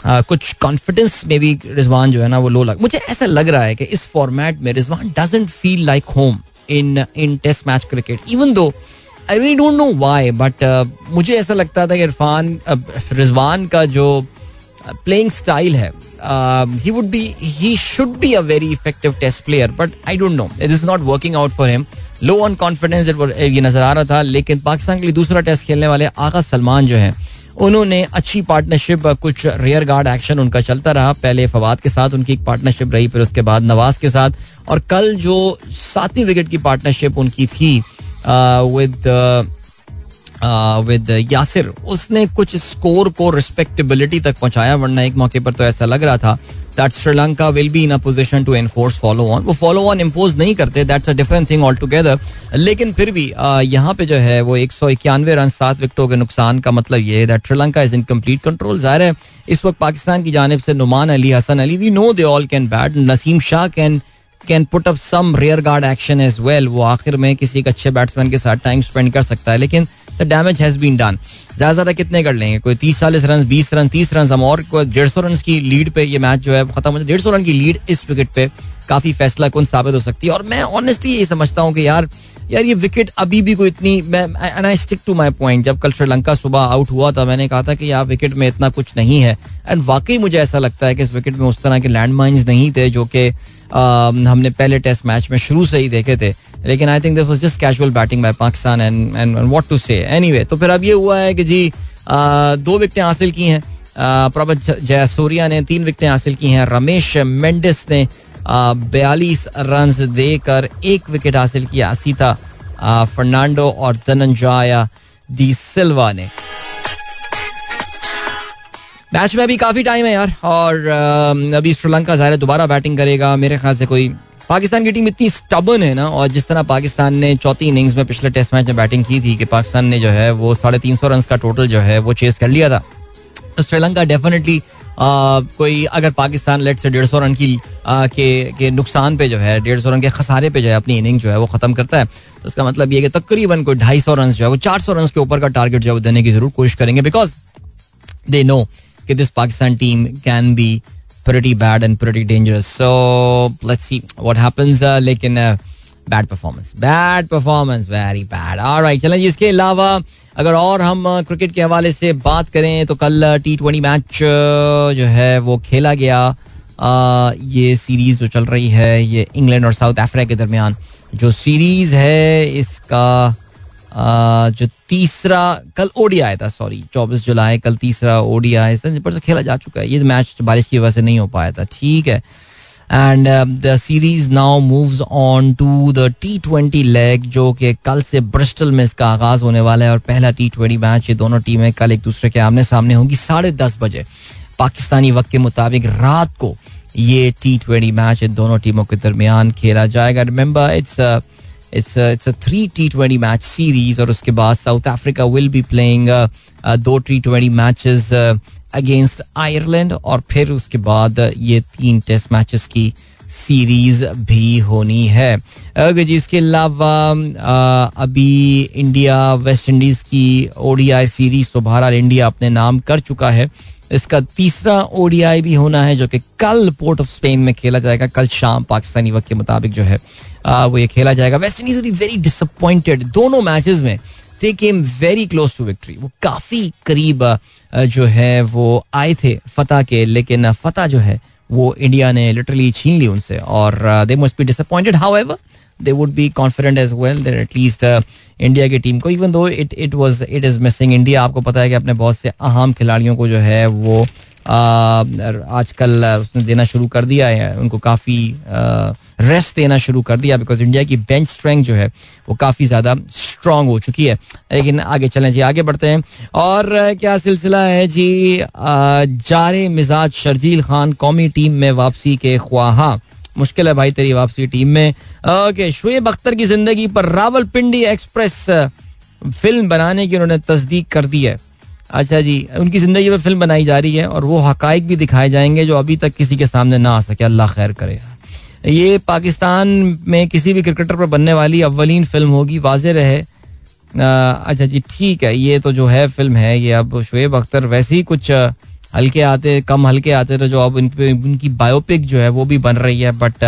आ, कुछ कॉन्फिडेंस में भी रिजवान जो है ना वो लो लग मुझे ऐसा लग रहा है कि इस फॉर्मेट में Rizwan doesn't feel like home in in test match cricket even though I री डोंट नो वाई बट मुझे ऐसा लगता था कि इरफान रिजवान का जो प्लेइंग स्टाइल है he would be he should be a very effective test player but I don't know it is not working out for him low on confidence ये नज़र आ रहा था, लेकिन पाकिस्तान के लिए दूसरा टेस्ट खेलने वाले आगा सलमान जो है, उन्होंने अच्छी पार्टनरशिप कुछ रेयर गार्ड एक्शन उनका चलता रहा। पहले फवाद के साथ उनकी एक पार्टनरशिप रही, फिर उसके बाद नवाज़ के साथ। और कल जो सातवीं विकेट की पार्टनरशिप उनकी थी विद विद यासिर उसने कुछ स्कोर को रिस्पेक्टेबिलिटी तक पहुँचाया, वरना एक मौके पर तो ऐसा लग रहा था that Sri Lanka will be in a position to enforce follow on वो फॉलो ऑन इम्पोज नहीं करते that's a different thing all together लेकिन फिर भी यहाँ पे जो है वो एक सौ इक्यानवे रन, सात विकटों के नुकसान का मतलब ये है that Sri Lanka is in complete control ज़ाहिर है, इस वक्त पाकिस्तान की जानब से Noman Ali, Hasan Ali we know they all can bat Naseem Shah can can put up some rear guard action as well वो आखिर में किसी एक अच्छे बैट्समैन के साथ टाइम स्पेंड कर सकता है, लेकिन the damage has been done ज़्यादा ज़्यादा कितने कर लेंगे? कोई तीस चालीस रन बीस रन तीस रन हम और डेढ़ सौ रन की लीड पे ये मैच जो है खत्म हो जाए। डेढ़ सौ रन की लीड इस विकेट पे काफ़ी फैसला कौन साबित हो सकती है। और मैं ऑनेस्टली ये समझता हूँ कि यार यार, ये विकेट अभी भी कोई इतनी and I stick to my point जब कल श्रीलंका सुबह आउट हुआ था, मैंने कहा था कि यार विकेट में इतना कुछ नहीं है। एंड वाकई मुझे ऐसा लगता है कि इस विकेट में उस तरह के लैंड नहीं थे जो कि हमने पहले टेस्ट मैच में शुरू से ही देखे थे। लेकिन I think this was just casual batting by Pakistan and and what to say anyway तो फिर अब ये हुआ है कि जी दो विकटें हासिल की हैं। प्रभत जयसूर्या ने तीन विकटें हासिल की हैं। रमेश मेंडिस ने बयालीस रन देकर एक विकेट हासिल किया। सीता फर्नांडो और धनंजय डी सिल्वा ने। मैच में अभी काफ़ी टाइम है यार, और अभी श्रीलंका ज़ाहिर दोबारा बैटिंग करेगा। मेरे ख्याल से कोई, पाकिस्तान की टीम इतनी स्टबन है ना, और जिस तरह पाकिस्तान ने चौथी इनिंग्स में पिछले टेस्ट मैच में बैटिंग की थी कि पाकिस्तान ने जो है वो साढ़े तीन सौ रन का टोटल जो है वो चेस कर लिया था। तो श्रीलंका डेफिनेटली कोई अगर पाकिस्तान लेट से डेढ़ सौ रन की आ, के के नुकसान पे जो है डेढ़ सौ रन के खसारे पे जो है अपनी इनिंग जो है वो खत्म करता है तो उसका मतलब ये कि तकरीबन कोई ढाई सौ रन जो है वो चार सौ रन के ऊपर का टारगेट जो है वो देने की ज़रूर कोशिश करेंगे बिकॉज़ दे नो कि this Pakistan team can be pretty bad and pretty dangerous. So let's see what. Uh, लेकिन bad performance bad performance very bad right चलें इसके अलावा अगर और हम क्रिकेट के हवाले से बात करें तो कल टी ट्वेंटी मैच जो है वो खेला गया। आ, ये सीरीज़ जो चल रही है ये इंग्लैंड और साउथ अफ्रीका के दरमियान जो सीरीज़ है इसका आ, जो तीसरा कल ओडी आया था सॉरी चौबीस जुलाई कल तीसरा ओडी आया पर से खेला जा चुका है। ये मैच बारिश की वजह से नहीं हो पाया था ठीक है। And the series now moves on to the T twenty leg जो कि कल से ब्रिस्टल में इसका आगाज़ होने वाला है। और पहला टी ट्वेंटी मैच ये दोनों टीमें कल एक दूसरे के आमने सामने होंगी साढ़े दस बजे। पाकिस्तानी वक्त के मुताबिक रात को ये टी ट्वेंटी मैच इन दोनों टीमों के दरमियान खेला जाएगा। Remember it's it's it's a three T twenty match series और उसके बाद South Africa will be playing दो T twenty matches against Ireland और फिर उसके बाद ये तीन टेस्ट मैचेस की सीरीज़ भी होनी है। जी इसके अलावा अभी इंडिया वेस्ट इंडीज की ओडीआई सीरीज़ तो बहरहाल इंडिया अपने नाम कर चुका है। इसका तीसरा ओडीआई भी होना है जो कि कल पोर्ट ऑफ़ स्पेन में खेला जाएगा। कल शाम पाकिस्तानी वक्त के मुताबिक जो है आ, वो ये खेला जाएगा। वेस्ट इंडीज वेरी डिसअपॉइंटेड दोनों मैचेस में। They came very close to victory वो काफ़ी करीब जो है, वो आए थे फतेह के, लेकिन फतेह जो है, वो इंडिया ने लिटरली छीन ली उनसे और they must be disappointed however they would be confident as well there at least India की टीम को even though it it was it is missing India आपको पता है कि अपने बहुत से अहम खिलाड़ियों को जो है, वो आजकल उसने देना शुरू कर दिया है, उनको काफ़ी रेस्ट देना शुरू कर दिया बिकॉज़ इंडिया की बेंच स्ट्रेंथ जो है, वो काफ़ी ज़्यादा स्ट्रांग हो चुकी है। लेकिन आगे चलें जी, आगे बढ़ते हैं। और क्या सिलसिला है जी? जारे मिजाज शर्जील खान, कौमी टीम में वापसी के ख्वाहा। मुश्किल है भाई तेरी वापसी टीम में। ओके, शुएब अख्तर की ज़िंदगी पर रावलपिंडी एक्सप्रेस फ़िल्म बनाने की उन्होंने तस्दीक कर दी है। अच्छा जी, उनकी ज़िंदगी में फ़िल्म बनाई जा रही है और वो हकाइक भी दिखाए जाएँगे जो अभी तक किसी के सामने ना आ सके। अल्लाह खैर करे। ये पाकिस्तान में किसी भी क्रिकेटर पर बनने वाली अव्वलीन फ़िल्म होगी वाज रहे। अच्छा जी, ठीक है, ये तो जो है फ़िल्म है, ये अब शुएब अख्तर वैसे ही कुछ हल्के आते, कम हल्के आते थे जो अब उनकी बायोपिक जो है वो भी बन रही है बट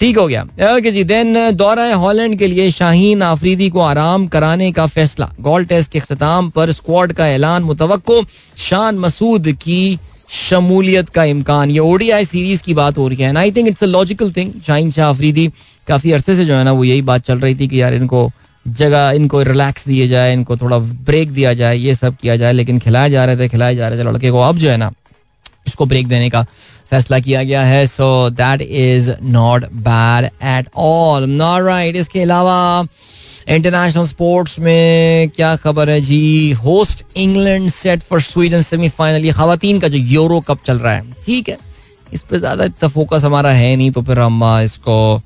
ठीक हो गया। ओके जी देन दौरा हॉलैंड के लिए। शाहीन आफरीदी को आराम कराने का फैसला। गोल टेस्ट के अख्ताम पर स्क्वाड का ऐलान मुतव शान मसूद की शमूलियत का इम्कान। ये ओडीआई सीरीज़ की बात हो रही है। I think it's a logical thing Shaheen Shah Afridi. काफ़ी अरसे से जो है ना, वो यही बात चल रही थी कि यार इनको जगह, इनको रिलैक्स दिए जाए, इनको थोड़ा ब्रेक दिया जाए, ये सब किया जाए। लेकिन खिलाए जा रहे थे, खिलाए जा रहे थे लड़के को। अब जो है ना, इसको ब्रेक देने का फैसला किया गया है so that is not bad at all not right इसके अलावा इंटरनेशनल स्पोर्ट्स में क्या खबर है? जी host England set for Sweden semifinal ये खातन का जो यूरो कप चल रहा है, ठीक है? इस पर ज़्यादा इतना फोकस हमारा है नहीं तो फिर हम इसको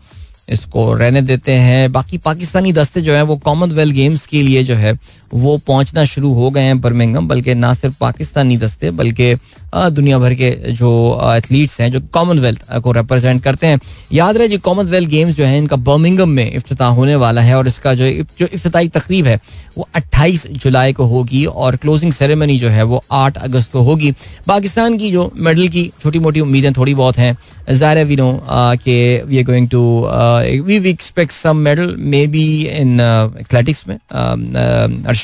इसको रहने देते हैं। बाकी पाकिस्तानी दस्ते जो है, वो कॉमनवेल्थ गेम्स के लिए जो है वो पहुँचना शुरू हो गए हैं बर्मिंगम बल्कि ना सिर्फ़ पाकिस्तानी दस्ते, बल्कि दुनिया भर के जो एथलीट्स हैं, जो कॉमनवेल्थ को रिप्रेजेंट करते हैं। याद रहे, जी कॉमनवेल्थ गेम्स जो है, इनका बर्मिंगम में इफ्ताह होने वाला है, और इसका जो जो इफ्ताही तकरीब है, वो 28 जुलाई को होगी, और क्लोजिंग सेरेमनी जो है, वो 8 अगस्त को होगी। पाकिस्तान की जो मेडल की छोटी मोटी उम्मीदें थोड़ी बहुत हैं। ज़ाहिर वी नो के we are going to we we expect some medal maybe in athletics में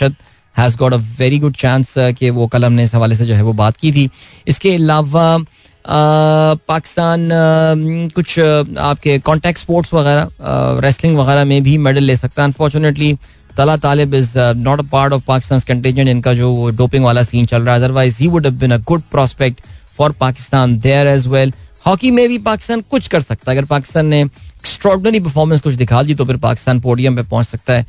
Arshad has got a very good chance कि वो कल हमने इस हवाले से जो है वो बात की थी। इसके अलावा पाकिस्तान कुछ आपके कॉन्टैक्ट स्पोर्ट्स वगैरह रेसलिंग वगैरह में भी मेडल ले सकता है। Unfortunately Talha Talib is not a part of Pakistan contingent इनका जो डोपिंग वाला सीन चल रहा है। Otherwise he would been a good prospect for Pakistan there as well hockey में भी पाकिस्तान कुछ कर सकता है। अगर पाकिस्तान ने एक्स्ट्रॉडनरी परफॉर्मेंस कुछ दिखा दी तो फिर पाकिस्तान पोडियम पे पहुँच सकता है।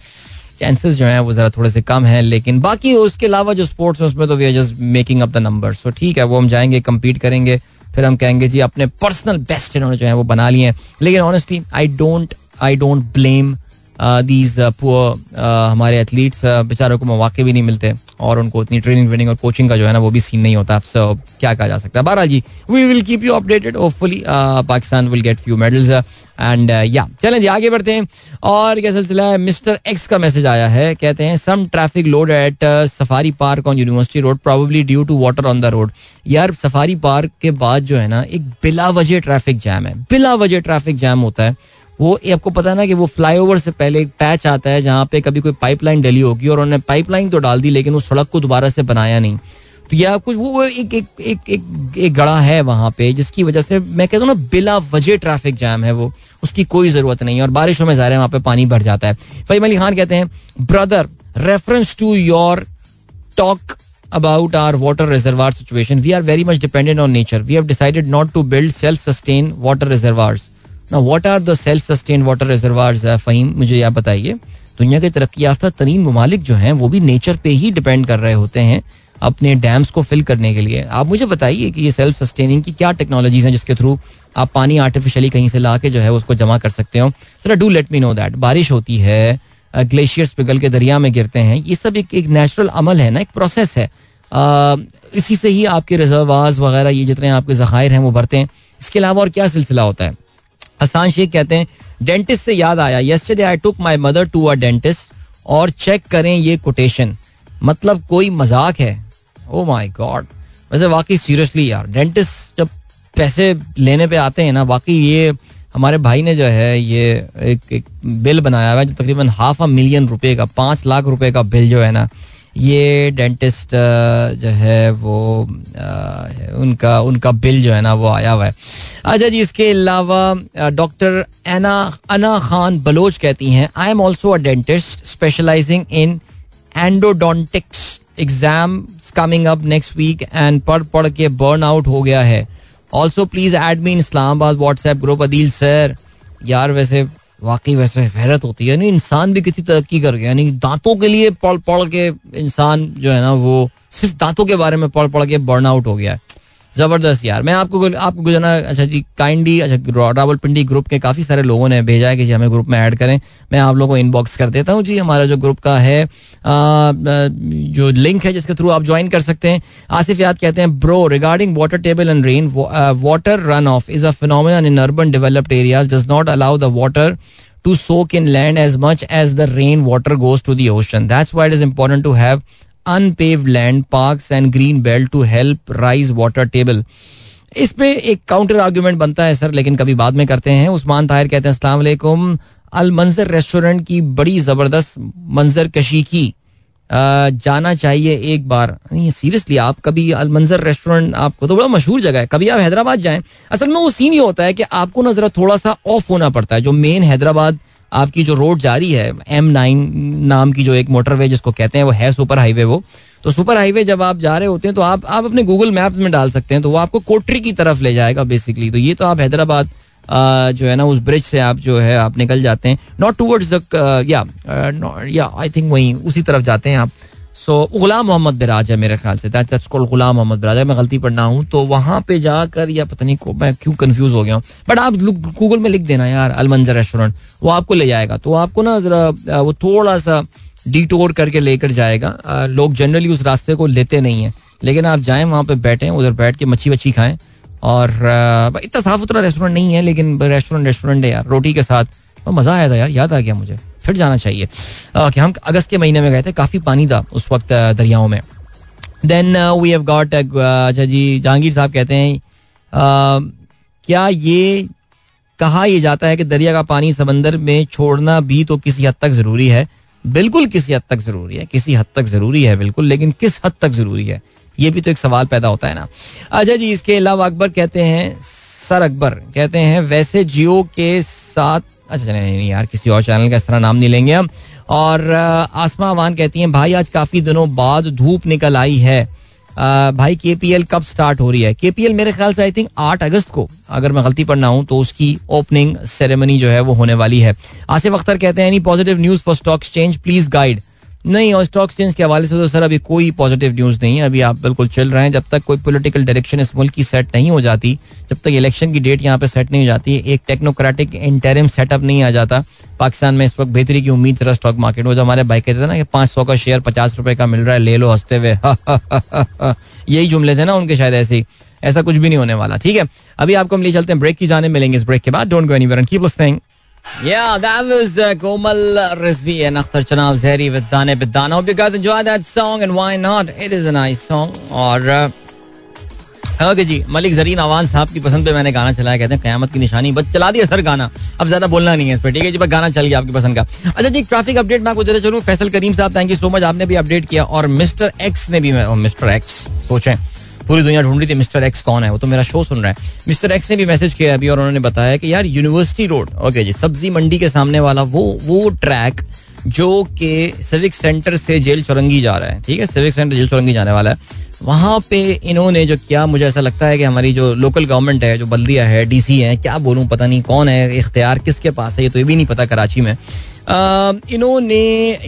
चांसेस जो हैं वो ज़रा थोड़े से कम हैं, लेकिन बाकी उसके अलावा जो स्पोर्ट्स है, उसमें तो we are just making up the number so ठीक है, वो हम जाएँगे कम्पीट करेंगे, फिर हम कहेंगे, जी, अपने पर्सनल बेस्ट इन्होंने जो है वो बना लिए हैं. लेकिन honestly I don't I don't blame these poor हमारे एथलीट्स बेचारों को मौाक़े भी नहीं मिलते और उनको इतनी ट्रेनिंग व्रेनिंग और कोचिंग का जो है ना वो भी सीन नहीं होता। सो क्या कहा जा सकता है? बहरहाल जी we will keep you updated hopefully Pakistan will get few medals and या चलें जी, आगे बढ़ते हैं। और क्या सिलसिला है? मिस्टर एक्स का मैसेज आया है। कहते हैं some traffic load at safari park on university road probably due to water on the road यार सफारी पार्क के बाद जो है ना, एक बिला वजह ट्रैफ़िक जैम है। बिला वजह ट्रैफ़िक जैम होता है। वो आपको पता है ना कि वो फ्लाईओवर से पहले एक पैच आता है जहाँ पे कभी कोई पाइपलाइन डली होगी और उन्होंने पाइपलाइन तो डाल दी लेकिन उस सड़क को दोबारा से बनाया नहीं। तो यह कुछ वो एक एक एक एक, एक गड़ा है वहाँ पे जिसकी वजह से मैं कहता हूँ ना बिला वजह ट्रैफ़िक जैम है वो। उसकी कोई ज़रूरत नहीं और बारिशों में ज़ाहिर है वहाँ पे पानी भर जाता है। फहीम अली खान कहते हैं brother reference to your talk about our water reservoir situation we are very much dependent on nature we have decided not to build self sustained water reservoirs. Now what are self sustained water reservoirs uh, Faheem मुझे आप बताइए। दुनिया के तरक्की याफ्ता तरीन ममालिक जो हैं वो भी नेचर पे ही डिपेंड कर रहे होते हैं अपने डैम्स को फिल करने के लिए। आप मुझे बताइए कि ये सेल्फ सस्टेनिंग की क्या टेक्नोलॉजीज़ हैं जिसके थ्रू आप पानी आर्टिफिशियली कहीं से ला के जो है उसको जमा कर सकते हो। Sir do let me know that बारिश होती है ग्लेशियर्स पिघल के दरिया में गिरते हैं। ये सब एक एक नेचुरल अमल है ना एक प्रोसेस है। आ, इसी से ही आपके रिजर्वाज वगैरह ये जितने आपके जखायर हैं वो भरते हैं। इसके अलावा और क्या सिलसिला होता है? हसान शेख कहते हैं डेंटिस्ट से याद आया yesterday I took my mother to a dentist और चेक करें ये कोटेशन मतलब कोई मज़ाक है? ओ माय गॉड वैसे वाकई सीरियसली यार डेंटिस्ट जब पैसे लेने पे आते हैं ना वाकई ये हमारे भाई ने जो है ये एक, एक बिल बनाया हुआ है जो तकरीबन हाफ़ अ मिलियन रुपए का पाँच लाख रुपए का बिल जो है ना ये डेंटिस्ट जो है वो उनका उनका बिल जो है ना वो आया हुआ है। अच्छा जी, इसके अलावा डॉक्टर एना, अना खान बलोच कहती हैं I am also a dentist specialising in endodontics exam coming up next week and पढ़ पढ़ के बर्न आउट हो गया है। Also please add me in Islamabad WhatsApp group Adeel sir यार, वैसे वाकई वैसे हैरत होती है। यानी इंसान भी किसी तरक्की कर गया, यानी दांतों के लिए पढ़ पढ़ के इंसान जो है ना, वो सिर्फ़ दांतों के बारे में पढ़ पढ़ के बर्न आउट हो गया है। ज़बरदस्त यार। मैं आपको आपको गुजरना अच्छा जी काइंडली अच्छा रावल पिंडी ग्रुप के काफ़ी सारे लोगों ने भेजा है कि जी हमें ग्रुप में ऐड करें। मैं आप लोगों को इनबॉक्स कर देता हूँ जी। हमारा जो ग्रुप का है आ, जो लिंक है जिसके थ्रू आप ज्वाइन कर सकते हैं। आसिफ याद कहते हैं bro regarding water table and rain water run off is a phenomenon in urban developed areas does not allow the water to soak in land as much as the rain water goes to the ocean. That's why it is important to have unpaved land, parks and green belt to help rise water table. इस पे एक काउंटर आर्ग्यूमेंट बनता है सर लेकिन कभी बाद में करते हैं। उस्मान ताहिर कहते हैं अस्सलाम वालेकुम अल मंजर रेस्टोरेंट की बड़ी ज़बरदस्त मंजर कशी की। जाना चाहिए एक बार। नहीं सीरियसली आप कभी अल मंजर रेस्टोरेंट आपको तो बड़ा मशहूर जगह है। कभी आप हैदराबाद जाएँ असल में वो सीन ये होता है कि आपको ना जरा थोड़ा सा ऑफ़ होना पड़ता है। जो मेन हैदराबाद आपकी जो रोड जा रही है एम नाइन नाम की जो एक मोटरवे जिसको कहते हैं, वो है सुपर हाईवे वो। तो सुपर हाईवे जब आप जा रहे होते हैं तो आप आप अपने गूगल मैप्स में डाल सकते हैं तो वो आपको कोटरी की तरफ़ ले जाएगा बेसिकली तो ये तो आप हैदराबाद जो है ना, उस ब्रिज से आप जो है, आप निकल जाते हैं। नॉट टूवर्ड्स या या आई थिंक वहीं उसी तरफ़ जाते हैं आप। सो गुलाम मोहम्मद बिराज है मेरे ख्याल से गुलाम मोहम्मद बिराज है मैं गलती पर ना हूँ तो वहाँ पे जाकर या पता नहीं को मैं क्यों कंफ्यूज हो गया हूँ बट आप गूगल में लिख देना यार अलमंजर रेस्टोरेंट वो आपको ले जाएगा तो आपको ना जरा वो थोड़ा सा डिटोर करके लेकर जाएगा लोग जनरली उस रास्ते को लेते नहीं हैं लेकिन आप जाएँ वहाँ पे बैठें उधर बैठ के मच्छी वच्छी खाएँ और इतना साफ़ सुथरा रेस्टोरेंट नहीं है लेकिन रेस्टोरेंट रेस्टोरेंट है यार रोटी के साथ तो मज़ा आया था यार याद आ गया मुझे फिर जाना चाहिए। कि हम अगस्त के महीने में गए थे, काफ़ी पानी था उस वक्त दरियाओं में। देन वी हैव गॉट अच्छा जी, जहांगीर साहब कहते हैं क्या ये कहा यह जाता है कि दरिया का पानी समंदर में छोड़ना भी तो किसी हद तक ज़रूरी है? बिल्कुल किसी हद तक ज़रूरी है, किसी हद तक ज़रूरी है, बिल्कुल, लेकिन किस हद तक ज़रूरी है? ये भी तो एक सवाल पैदा होता है ना। अच्छा जी, इसके अलावा अकबर कहते हैं, सर अकबर कहते हैं, वैसे जियो के साथ अच्छा नहीं नहीं यार, किसी और चैनल का इस तरह नाम नहीं लेंगे हम। और आसमा अवान कहती हैं, भाई, आज काफ़ी दिनों बाद धूप निकल आई है। भाई के पी एल कब स्टार्ट हो रही है? के पी एल मेरे ख्याल से आई थिंक आठ अगस्त को। अगर मैं गलती पढ़ना ना हूँ तो उसकी ओपनिंग सेरेमनी जो है, वो होने वाली है। आसिफ अख्तर कहते हैं any positive news for stock exchange please guide नहीं, और स्टॉक एक्सचेंज के हवाले से तो सर अभी कोई पॉजिटिव न्यूज़ नहीं है। अभी आप बिल्कुल चल रहे हैं। जब तक कोई पॉलिटिकल डायरेक्शन इस मुल्क की सेट नहीं हो जाती, जब तक इलेक्शन की डेट यहाँ पे सेट नहीं हो जाती, एक टेक्नोक्रेटिक इंटरिम सेटअप नहीं आ जाता, पाकिस्तान में इस वक्त बेहतरी की उम्मीद तरह स्टॉक मार्केट में जो हमारे भाई कहते थे ना कि पाँच सौ का शेयर पचास रुपए का मिल रहा है, ले लो हँसते हुए। यही जुमले थे ना उनके शायद ऐसे ही। ऐसा कुछ भी नहीं होने वाला, ठीक है? अभी आपको हम ले चलते हैं ब्रेक की जाने, मिलेंगे इस ब्रेक के बाद। Don't go anywhere keep listening Yeah, that was uh, Komal Rizvi and Akhtar Chanal Zehri with Dane Bidana. Hope you guys enjoyed that song and why not? It is a nice song. और uh, ओके जी मलिक जरीन आवान साहब की पसंद पे मैंने गाना चलाया कहते हैं कयामत की निशानी बस चला दिया सर गाना अब ज़्यादा बोलना नहीं है इस पर ठीक है जी बस गाना चल गया आपकी पसंद का अच्छा जी ट्रैफ़िक अपडेट मैं आपको देते चलूँ फैसल करीम साहब थैंक यू सो मच आपने भी अपडेट किया और मिस्टर एक्स ने भी मिस्टर एक्स सोचें पूरी दुनिया ढूंढ रही थी, मिस्टर एक्स कौन है वो? तो मेरा शो सुन रहा है। मिस्टर एक्स ने भी मैसेज किया अभी और उन्होंने बताया कि यार यूनिवर्सिटी रोड ओके जी, सब्ज़ी मंडी के सामने वाला वो वो ट्रैक जो कि सिविक सेंटर से जेल चौरंगी जा रहा है, ठीक है? सिविक सेंटर जेल चौरंगी जाने वाला है। वहाँ पे इन्होंने जो किया, मुझे ऐसा लगता है कि हमारी जो लोकल गवर्नमेंट है, जो बल्दिया है डीसी है, क्या बोलूँ, पता नहीं कौन है, इख्तियार किसके पास है, ये तो ये भी नहीं पता कराची में। इन्होंने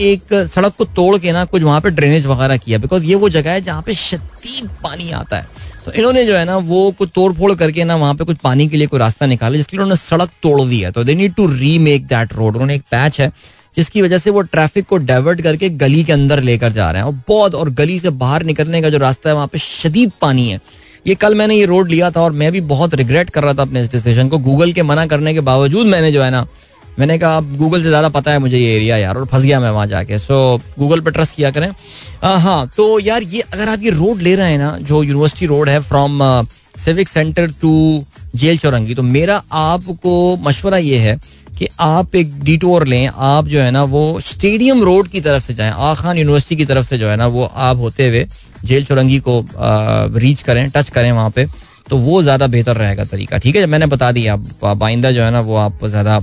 एक सड़क को तोड़ के ना कुछ वहाँ पे ड्रेनेज वगैरह किया बिकॉज़ ये वो जगह है जहाँ पे शदीद पानी आता है। तो इन्होंने जो है ना, वो कुछ तोड़ फोड़ करके ना वहाँ पे कुछ पानी के लिए कोई रास्ता निकाला, जिसके लिए उन्होंने सड़क तोड़ दी है। तो they need to remake that road उन्होंने एक पैच है। जिसकी वजह से वो ट्रैफ़िक को डाइवर्ट करके गली के अंदर लेकर जा रहे हैं और बहुत और गली से बाहर निकलने का जो रास्ता है, वहाँ पे शदीद पानी है। ये कल मैंने ये रोड लिया था और मैं भी बहुत रिग्रेट कर रहा था अपने इस डिसीज़न को। गूगल के मना करने के बावजूद मैंने जो है ना, मैंने कहा, अब गूगल से ज़्यादा पता है मुझे ये एरिया यार, और फंस गया मैं वहाँ जाके। सो गूगल पे ट्रस्ट किया करें। हाँ तो यार ये अगर आप ये रोड ले रहे हैं ना, जो यूनिवर्सिटी रोड है from civic centre to jail Chowrangi तो मेरा आपको मशवरा ये है कि आप एक डिटोर लें, आप जो है ना, वो स्टेडियम रोड की तरफ़ से जाएँ आ खान यूनिवर्सिटी की तरफ़ से जो है ना, वो आप होते हुए जेल चुरंगी को रीच करें टच करें वहाँ पे तो वो ज़्यादा बेहतर रहेगा तरीका। ठीक है मैंने बता दिया, आप आइंदा जो है ना, वो आप ज़्यादा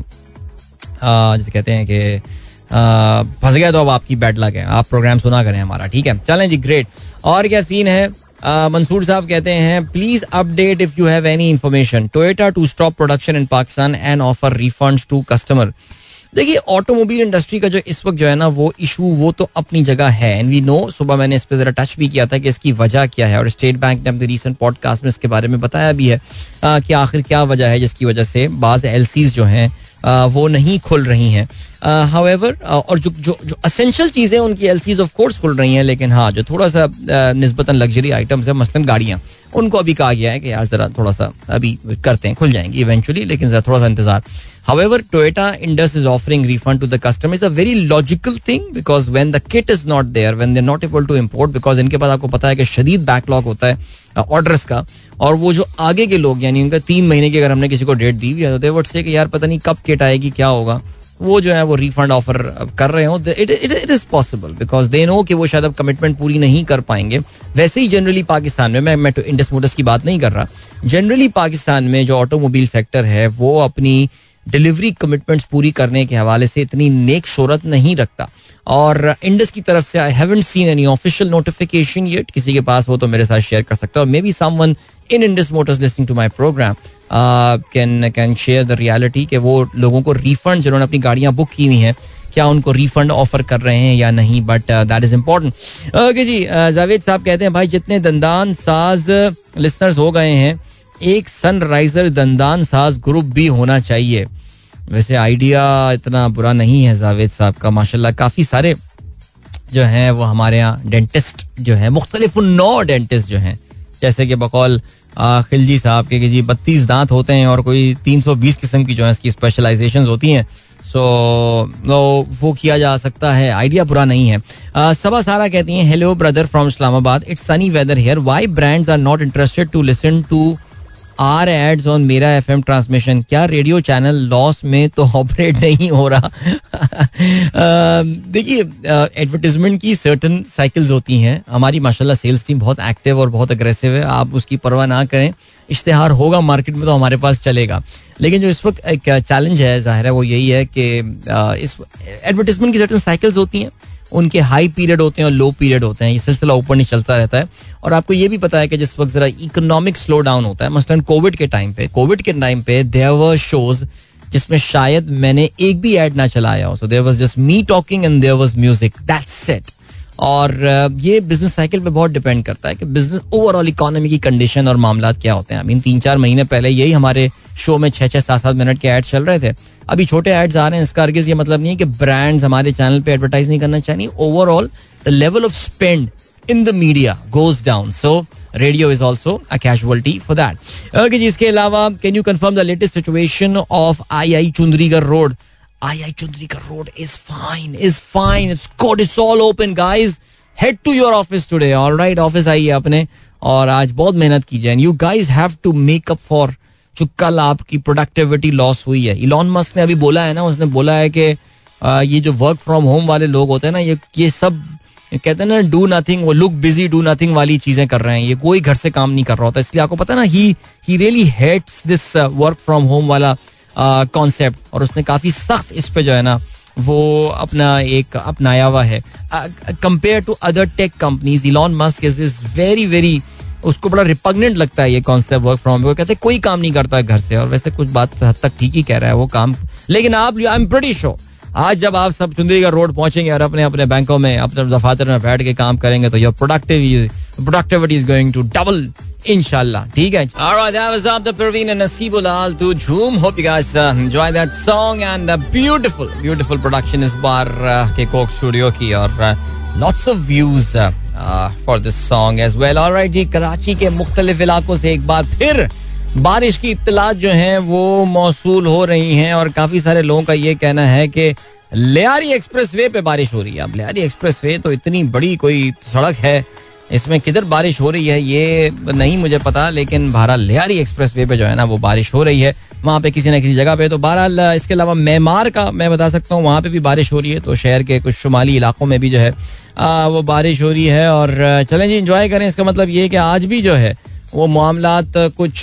जैसे कहते हैं कि फंस गया तो अब आपकी बैड लग है। आप प्रोग्राम सुना करें हमारा, ठीक है? चलें जी ग्रेट और क्या सीन है? मंसूर साहब कहते हैं please update if you have any information Toyota to stop production in Pakistan and offer refund to customer देखिए ऑटोमोबाइल इंडस्ट्री का जो इस वक्त जो है ना, वो इशू वो तो अपनी जगह है। एंड वी नो सुबह मैंने इस पर जरा टच भी किया था कि इसकी वजह क्या है। और स्टेट बैंक ने अपने रिसेंट पॉडकास्ट में इसके बारे में बताया भी है कि आखिर क्या वजह है जिसकी वजह से बाज एल जो हैं वो नहीं खुल रही हैं। हावेवर और जो जो जो असेंशियल चीज़ें उनकी एल सीज ऑफ़ कोर्स खुल रही हैं, लेकिन हाँ जो थोड़ा सा नस्बता लग्जरी आइटम्स है मसलन गाड़ियाँ, उनको अभी कहा गया है कि यार ज़रा थोड़ा सा अभी करते हैं, खुल जाएँगी इवेंचुअली लेकिन ज़रा थोड़ा सा इंतज़ार। However, Toyota Indus is offering refund to the customer. It's a very logical thing because when the kit is not there, when they're not able to import, because इनके पास आपको पता है कि शदीद बैकलॉग होता है ऑर्डर्स का और वो जो आगे के लोग यानी उनका तीन महीने की अगर हमने किसी को डेट दी हुई है तो दे वुड से कि यार पता नहीं कब किट आएगी क्या होगा। वो जो है वो रिफंड ऑफ़र कर रहे हो। It it is possible because they know कि वो शायद अब कमिटमेंट पूरी नहीं कर पाएँगे। वैसे ही जनरली पाकिस्तान में मैं मैं तो इंडस मोटर्स की बात नहीं कर रहा। जनरली पाकिस्तान में जो ऑटोमोबाइल सेक्टर है वो अपनी डिलीवरी कमिटमेंट्स पूरी करने के हवाले से इतनी नेक शोरत नहीं रखता। और इंडस की तरफ़ से I haven't seen any official notification yet किसी के पास हो तो मेरे साथ शेयर कर सकता है। और maybe someone in Indus Motors listening to my program can can share the reality कि वो लोगों को रिफंड जिन्होंने अपनी गाड़ियाँ बुक की हुई हैं, क्या उनको रिफंड ऑफ़र कर रहे हैं या नहीं but that is important okay जी जावेद साहब कहते हैं, भाई, जितने दंदान साज लिसनर्स हो गए हैं एक सनराइजर दंदान साज ग्रुप भी होना चाहिए। वैसे आइडिया इतना बुरा नहीं है जावेद साहब का माशाल्लाह काफ़ी सारे जो हैं वो हमारे यहाँ डेंटिस्ट जो हैं मुख्तलिफ़ नौ डेंटिस्ट जो हैं। जैसे कि बकौल खिलजी साहब के कि जी बत्तीस दांत होते हैं और कोई तीन सौ बीस किस्म की जो है इसकी स्पेशलाइजेशन होती हैं। सो so, वो किया जा सकता है आइडिया बुरा नहीं है। सबा सारा कहती हैं hello brother from Islamabad it's sunny weather here why brands are not interested to listen to our ads on मेरा एफ़ एम ट्रांसमिशन। क्या रेडियो चैनल लॉस में तो ऑपरेट नहीं हो रहा? देखिए एडवर्टीजमेंट की सर्टन साइकिल्स होती हैं। हमारी माशाल्लाह सेल्स टीम बहुत एक्टिव और बहुत अग्रेसिव है। आप उसकी परवाह ना करें। इश्तेहार होगा मार्केट में तो हमारे पास चलेगा। लेकिन जो इस वक्त एक चैलेंज है, ज़ाहिर है वो यही है कि इस एडवर्टीजमेंट की सर्टन साइकिल्स होती हैं। उनके हाई पीरियड होते हैं और लो पीरियड होते हैं। ये सिलसिला ऊपर नहीं चलता रहता है। और आपको ये भी पता है कि जिस वक्त जरा इकोनॉमिक स्लो डाउन होता है, मसलन कोविड के टाइम पे कोविड के टाइम पे देवर शोज़ जिसमें शायद मैंने एक भी एड ना चलाया हो। So there was just me talking and there was music that set और ये बिज़नेस साइकिल पे बहुत डिपेंड करता है कि बिज़नेस ओवरऑल इकोनॉमी की कंडीशन और मामला क्या होते हैं। आई मीन तीन चार महीने पहले यही हमारे शो में छह छह सात सात मिनट के एड चल रहे थे। अभी छोटे एड्स आ रहे हैं, इसका अर्गिज ये मतलब नहीं है कि ब्रांड्स हमारे चैनल पे एडवर्टाइज नहीं करना चाहिए। Overall the level of spend in the media goes down so radio is also a casualty for that okay जी, इसके अलावा can you confirm the latest situation of I I Chundrigar road I I Chundrigar road is fine is fine it's good it's all open guys head to your office today all right office आइए अपने और आज बहुत मेहनत की जाए you guys have to make up for जो कल आपकी प्रोडक्टिविटी लॉस हुई है। इलॉन मस्क ने अभी बोला है ना, उसने बोला है कि ये जो वर्क फ्रॉम होम वाले लोग होते हैं ना, ये ये सब, कहते हैं ना डू नथिंग वो लुक बिज़ी डू नथिंग वाली चीज़ें कर रहे हैं। ये कोई घर से काम नहीं कर रहा होता। इसलिए आपको पता ना he he really hates this work from home वाला कॉन्सेप्ट और उसने काफ़ी सख्त इस पे जो है ना, वो अपना एक अपनाया हुआ है। Compare to other tech companies Elon Musk is is very very उसको बड़ा रिपग्नेंट लगता है ये कॉन्सेप्ट वर्क फ्रॉम वो कहते हैं, कोई काम नहीं करता घर से। और वैसे कुछ बात हद तक ठीक ही कह रहा है वो काम। लेकिन आप आई एम प्रीटी श्योर आज जब आप सब चुंदरीगढ़ रोड पहुँचेंगे और अपने अपने बैंकों में, अपने दफातर में बैठ के काम करेंगे तो your productive productivity is going to double इनशाला ठीक है Alright, that was the Perveen and Nasibul Al to Jhoom. Hope you guys uh, enjoy that song and a beautiful, beautiful production इस बार uh, के कोक स्टूडियो की और uh, lots of views uh, uh, for this song as well. Alright जी कराची के मुख्तलिफ़ इलाकों से एक बार फिर बारिश की इतलात जो हैं वो मौसू हो रही हैं और काफ़ी सारे लोगों का ये कहना है कि लियारी एक्सप्रेस वे पे बारिश हो रही है अब लियारी एक्सप्रेस वे तो इतनी बड़ी कोई सड़क है इसमें किधर बारिश हो रही है ये नहीं मुझे पता लेकिन बहरहाल लियारी एक्सप्रेस वे पे जो है ना वो बारिश हो रही है। वहाँ पे किसी ना किसी जगह पे तो बहरहाल इसके अलावा म्यांमार का मैं बता सकता हूँ वहाँ पे भी बारिश हो रही है तो शहर के कुछ शुमाली इलाकों में भी जो है आ, वो बारिश हो रही है। और चलें जी इंजॉय करें इसका मतलब ये कि आज भी जो है वो मामला कुछ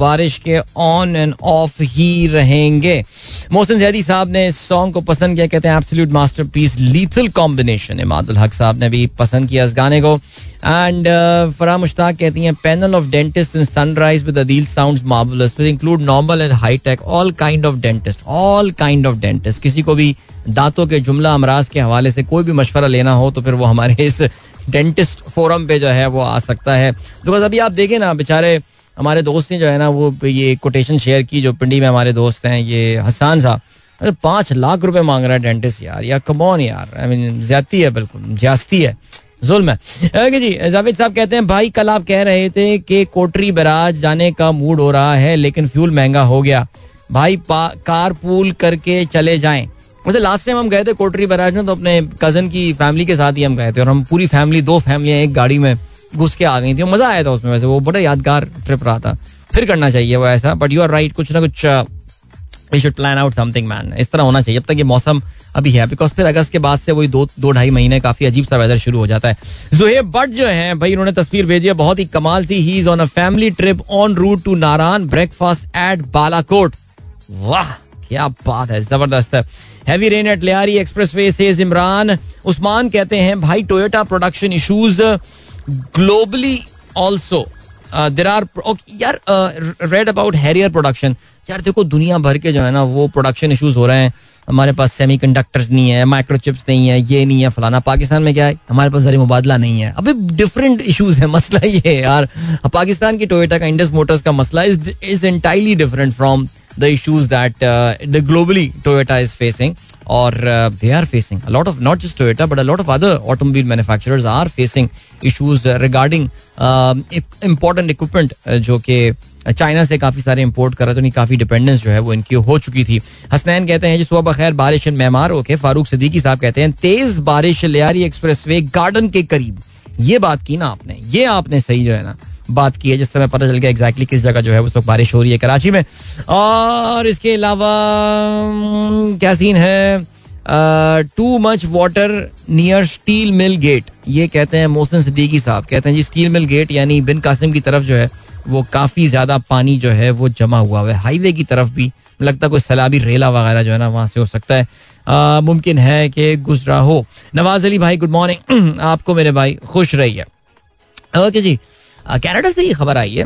बारिश के ऑन एंड ऑफ़ ही रहेंगे। मोहसिन जैदी साहब ने इस सॉन्ग को पसंद किया, कहते हैं absolute masterpiece lethal combination Imadul Haq sahab ने भी पसंद किया इस गाने को। एंड फरा मुश्ताक कहती हैं panel of dentist in Sunrise with Adeel sounds marvellous with include normal and high tech all kind of dentist all kind of dentist किसी को भी दांतों के जुमला अमराज के हवाले से कोई भी मशवरा लेना हो तो फिर वो हमारे इस डेंटिस्ट फोरम पे जो है, वो आ सकता है। तो बस अभी आप देखें ना, बेचारे हमारे दोस्त ने जो है ना, वो ये कोटेशन शेयर की, जो पिंडी में हमारे दोस्त हैं, ये हसान साहब। अरे, पाँच लाख रुपए मांग रहा है डेंटिस्ट यार। या कमौन यार। आई मीन ज़्यादा है बिल्कुल ज्यास्ती है। जुल्म है। ओके जी, जावेद साहब कहते हैं, भाई, कल आप कह रहे थे कि कोटरी बराज जाने का मूड हो रहा है, लेकिन फ्यूल महँगा हो गया। भाई कार पूल करके चले जाएँ। वैसे लास्ट टाइम हम गए थे कोटरी बराज में तो अपने कज़न की फैमिली के साथ ही हम गए थे, और हम पूरी फैमिली दो फैमिलियाँ एक गाड़ी में घुस के आ गई थी। मज़ा आया था उसमें वैसे, वो बड़ा यादगार ट्रिप रहा था। फिर करना चाहिए वो ऐसा बट यू आर राइट कुछ ना कुछ we should plan out something man इस तरह होना चाहिए। अब तक ये मौसम अभी है। बिकॉज़ फिर अगस्त के बाद से वही दो दो ढाई महीने काफ़ी अजीब सा वेदर शुरू हो जाता है। जोहेब बट जो है, भाई उन्होंने तस्वीर भेजी है। बहुत ही कमाल थी। He is on a family trip on route to Naran breakfast at Balakot वाह, क्या बात है। ज़बरदस्त है। Heavy rain at Lyari expressway से इमरान उस्मान कहते हैं, भाई Toyota production issues globally also there are यार रेड अबाउट हैरियर प्रोडक्शन यार, देखो, दुनिया भर के जो है ना, वो प्रोडक्शन इशूज हो रहे हैं। हमारे पास सेमी कंडक्टर्स नहीं है माइक्रोचिप्स नहीं है, ये नहीं है, फलाना पाकिस्तान में क्या है? हमारे पास ज़रिए मुबादला नहीं है। अभी डिफरेंट इशूज है, मसला ये है यार। पाकिस्तान की टोयोटा का इंडस मोटर्स का मसला is entirely different from the issues that the globally Toyota is facing और they are facing lot of not just Toyota but a lot of other automobile manufacturers are facing issues regarding uh, important uh, जो कि चाइना से काफ़ी सारे इंपोर्ट कर रहे थे काफ़ी डिपेंडेंस जो है वो इनकी हो चुकी थी। हसनैन कहते हैं जी सुबह बखैर बारिश मेहमान ओके फारूक सदीकी साहब कहते हैं तेज बारिश लियारी एक्सप्रेस वे गार्डन के करीब। ये बात की ना आपने ये आपने सही जो है ना बात की है, जिस समय पता चल गया एग्जैक्टली किस जगह जो है उस वक्त बारिश हो रही है कराची में। और इसके अलावा क्या सीन है? Too much water near steel mill gate ये कहते हैं मोहसिन सिद्दीकी साहब, कहते हैं जी स्टील मिल गेट यानी बिन कासिम की तरफ़ जो है, वो काफ़ी ज़्यादा पानी जो है वो जमा हुआ है। हाईवे की तरफ़ भी, लगता कोई सैलाबी रेला वगैरह जो है ना वहाँ से हो सकता है। मुमकिन है कि गुजरा हो। नवाज़ अली भाई गुड मॉर्निंग आपको मेरे भाई, खुश रहिए। ओके जी। कनाडा से ये खबर आई है।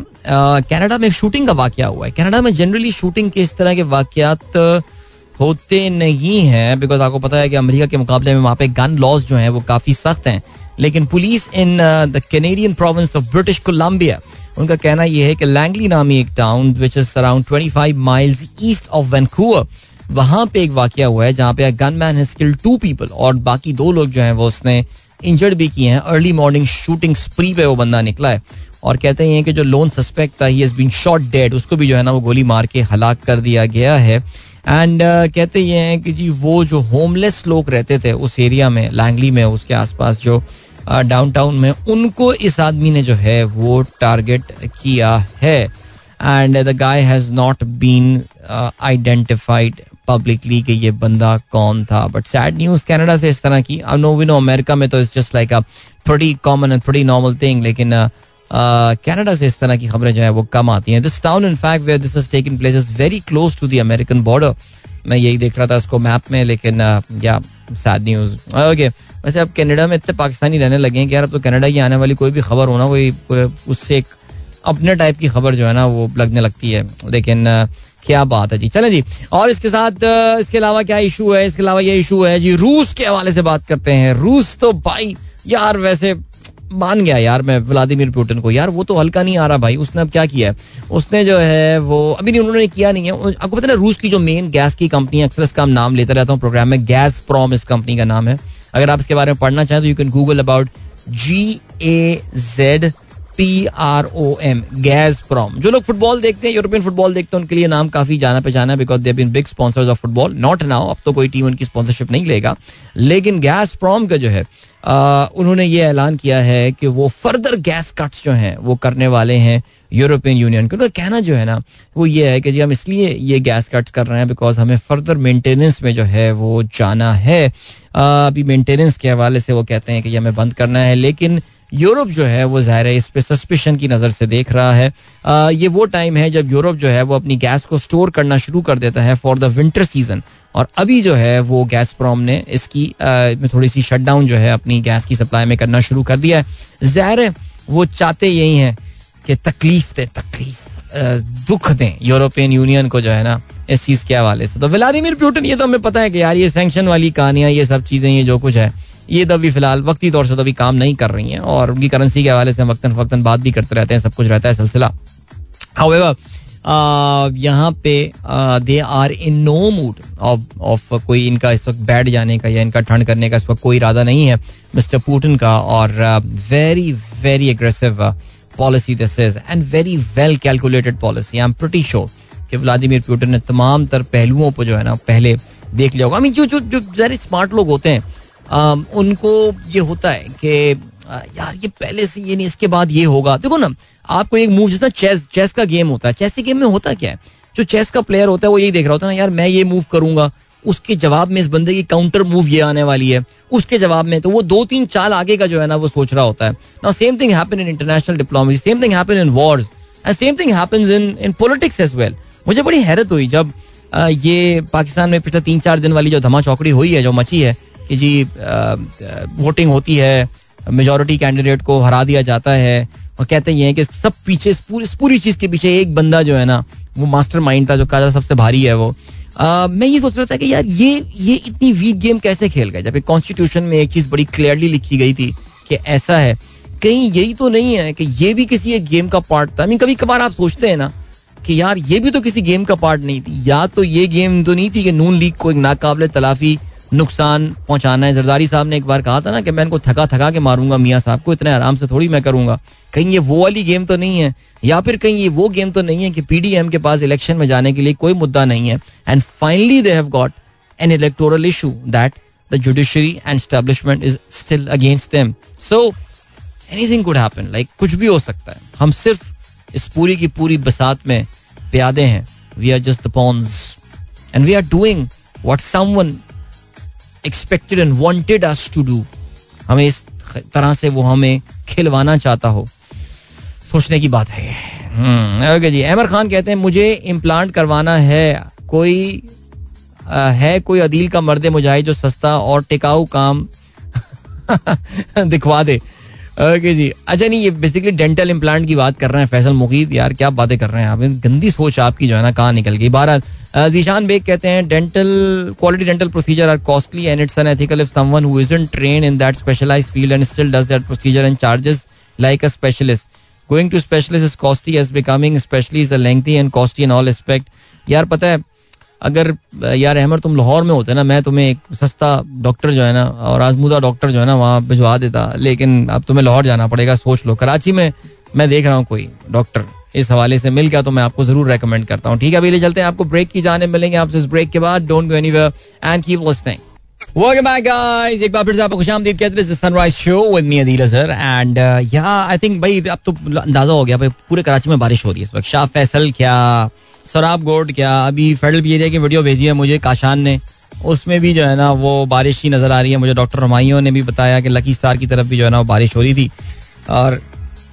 कनाडा में एक शूटिंग का वाक्य हुआ है। कनाडा में जनरली शूटिंग के इस तरह के वाक्यात होते नहीं हैं बिकॉज़ आपको पता है कि अमेरिका के मुकाबले में वहाँ पे गन लॉज जो हैं वो काफ़ी सख्त हैं। लेकिन police in the Canadian province of British Columbia उनका कहना यह है कि लैंगली नामी एक town which is around 25 miles east of Vancouver वहाँ पे एक वाक्य हुआ है जहाँ पे gunman has two people और बाकी दो लोग जो हैं वो उसने इंजर्ड भी किए हैं। अर्ली मॉर्निंग शूटिंग स्प्री पे वो बंदा निकला है। और कहते हैं कि जो लोन सस्पेक्ट था he has been shot dead उसको भी जो है ना वो गोली मार के हलाक कर दिया गया है। एंड uh, कहते ये हैं कि जी वो जो होमलेस लोग रहते थे उस एरिया में लैंगली में उसके आसपास जो डाउनटाउन में उनको इस आदमी ने जो है वो टारगेट किया है। And the guy has not been identified publicly कि ये बंदा कौन था। बट सैड न्यूज़ कनाडा से इस तरह की। नो वी नो अमेरिका में तो इट्स जस्ट लाइक अ थोड़ी कॉमन थोड़ी नॉर्मल थिंग लेकिन कनाडा से इस तरह की खबरें जो है वो कम आती हैं। This town in fact where this is taking place is very close to the American border मैं यही देख रहा था इसको मैप में लेकिन या सैड न्यूज़ ओके वैसे अब कनाडा में इतने पाकिस्तानी रहने लगे हैं कि यार अब तो कनाडा की आने वाली कोई भी खबर होना कोई, कोई उससे एक अपने टाइप की खबर जो है ना वो लगने लगती है। लेकिन क्या बात है जी। चले जी। और इसके साथ इसके अलावा क्या इशू है? इसके अलावा ये इशू है जी रूस के हवाले से बात करते हैं। रूस तो भाई यार वैसे मान गया यार मैं व्लादिमीर पुतिन को। यार, वो तो हल्का नहीं आ रहा भाई, उसने अब क्या किया है? उसने जो है, वो अभी नहीं, उन्होंने किया नहीं है। आपको पता है रूस की जो मेन गैस की कंपनी अक्सर इसका नाम लेता रहता हूँ प्रोग्राम में गैस प्रॉम इस कंपनी का नाम है। अगर आप इसके बारे में पढ़ना चाहें तो you can Google about G A Z P R O M gas from जो लोग फुटबॉल देखते हैं यूरोपियन फुटबॉल देखते हैं, उनके लिए नाम काफ़ी जाना पहचाना है because they been big sponsors of football not now अब तो कोई टीम उनकी स्पॉन्सरशिप नहीं लेगा. लेकिन गैस प्रॉम का जो है उन्होंने ये ऐलान किया है कि वो फर्दर गैस कट्स जो हैं, वो करने वाले हैं यूरोपियन यूनियन के। उनका कहना जो है ना, वो ये है कि जी हम इसलिए ये गैस कट्स कर रहे हैं बिकॉज़ हमें फर्दर मेंटेनेंस में जो है वो जाना है। अभी मेंटेनेंस के हवाले से वो कहते हैं कि हमें बंद करना है, लेकिन यूरोप जो है वो ज़ाहिर है इस पे सस्पिशन की नज़र से देख रहा है। आ, ये वो टाइम है जब यूरोप जो है वो अपनी गैस को स्टोर करना शुरू कर देता है फॉर द विंटर सीज़न और अभी जो है वो गैस प्रॉम ने इसकी में थोड़ी सी शटडाउन जो है अपनी गैस की सप्लाई में करना शुरू कर दिया है। ज़ाहिर है वो चाहते यही हैं कि तकलीफ़ दे तकलीफ़ दुख दें यूरोपियन यूनियन को जो है ना इस चीज़ के हवाले से। तो व्लादिमिर पुटिन ये तो हमें पता है कि यार ये सेंक्शन वाली कहानियाँ ये सब चीज़ें ये जो कुछ है ये अभी फ़िलहाल वक्ती तौर से तो अभी काम नहीं कर रही हैं और उनकी करेंसी के हवाले से वक्ता फक्तन बात भी करते रहते हैं, सब कुछ रहता है सिलसिला। हाउएवर यहाँ पे they are in no mood of of कोई इनका इस वक्त बैठ जाने का या इनका ठंड करने का इस वक्त कोई इरादा नहीं है, मिस्टर पुटिन का और very very aggressive policy this is and very well calculated policy I am pretty sure कि व्लादिमीर पुटिन ने तमाम तर पहलुओं पर जो है ना पहले देख लिया होगा। आई मीन जो जो जो वेरी स्मार्ट लोग होते हैं उनको ये होता है कि यार, ये पहले से ये नहीं, इसके बाद ये होगा। देखो ना, आपको एक मूव जितना चेस चेस का गेम होता है। चेस के गेम में होता क्या है? जो चेस का प्लेयर होता है, वो यही देख रहा होता है ना, यार, मैं ये मूव करूँगा। उसके जवाब में इस बंदे की काउंटर मूव ये आने वाली है। उसके जवाब में तो वो दो तीन चाल आगे का जो है ना, वो सोच रहा होता है। ना same thing happen in international diplomacy same thing happen in wars and same thing happens in in politics as well मुझे बड़ी हैरत हुई जब ये पाकिस्तान में पिछले तीन चार दिन वाली जो धमा चौकड़ी हुई है, जो मची है कि जी वोटिंग होती है मेजोरिटी कैंडिडेट को हरा दिया जाता है और कहते हैं कि सब पीछे इस पूरी इस पूरी चीज़ के पीछे एक बंदा जो है ना वो मास्टर माइंड था जो कहा सबसे भारी है वो। आ, मैं ये सोच रहा था कि यार ये ये इतनी वीक गेम कैसे खेल गए? जब कॉन्स्टिट्यूशन में एक चीज़ बड़ी क्लियरली लिखी गई थी कि ऐसा है कहीं यही तो नहीं है कि ये भी किसी एक गेम का पार्ट था। Mean, कभी कभार आप सोचते हैं ना कि यार ये भी तो किसी गेम का पार्ट नहीं थी। या तो ये गेम तो नहीं थी कि नून लीग को एक नाकाबले तलाफी नुकसान पहुंचाना है। जरदारी साहब ने एक बार कहा था ना कि मैं इनको थका थका के मारूँगा, मियाँ साहब को इतने आराम से थोड़ी मैं करूँगा। कहीं ये वो वाली गेम तो नहीं है, या फिर कहीं ये वो गेम तो नहीं है कि पीडीएम के पास इलेक्शन में जाने के लिए कोई मुद्दा नहीं है। And finally they have got an electoral issue that the judiciary and establishment is still against them so anything could happen like कुछ भी हो सकता है। हम सिर्फ़ इस पूरी की पूरी बसात में प्यादे हैं। We are just the pawns and we are doing what someone expected and wanted us to do हमें इस तरह से वो हमें खिलवाना चाहता हो। सोचने की बात है। ओके हम्म, जी। अहमर खान कहते हैं मुझे इम्प्लांट करवाना है। कोई आ, है कोई अदील का मर्द मुजाहिद जो सस्ता और टिकाऊ काम दिखवा दे। ओके जी। अच्छा नहीं, ये बेसिकली डेंटल इम्प्लांट की बात कर रहे हैं फैसल मुकीद यार, क्या बातें कर रहे हैं आप? गंदी सोच आपकी जो है ना, कहाँ निकल गई? बारह जीशान बेग कहते हैं dental quality dental procedure are costly and it's unethical if someone who isn't train in that specialised field and still does that procedure and charges like a specialist going to specialist is costly as becoming specially is a lengthy and costly in all aspect यार, पता है अगर यार अहमद, तुम लाहौर में होते ना, मैं तुम्हें एक सस्ता डॉक्टर जो है ना, और आजमूदा डॉक्टर जो है ना, वहाँ भिजवा देता। लेकिन अब तुम्हें लाहौर जाना पड़ेगा, सोच लो। कराची में मैं देख रहा हूँ कोई डॉक्टर। इस हवाले से मिल गया तो मैं आपको ज़रूर रेकमेंड करता हूँ। ठीक है, अभी ले चलते हैं। आपको ब्रेक की जाने मिलेंगे आपसे इस ब्रेक के बाद। Don't go anywhere and keep. एक बार फिर से आपको Sunrise show with me Adeel and I think भाई, अब तो अंदाज़ा हो गया, भाई, पूरे कराची में बारिश हो रही है इस वक्त। शाह फैसल क्या सराब गोड, क्या अभी फेडरल पी की वीडियो भेजी है मुझे, काशान ने। उसमें भी जो है ना, वो बारिश ही नज़र आ रही है। मुझे डॉक्टर रमाइयों ने भी बताया कि लकी स्टार की तरफ़ भी जो है ना, वो बारिश हो रही थी। और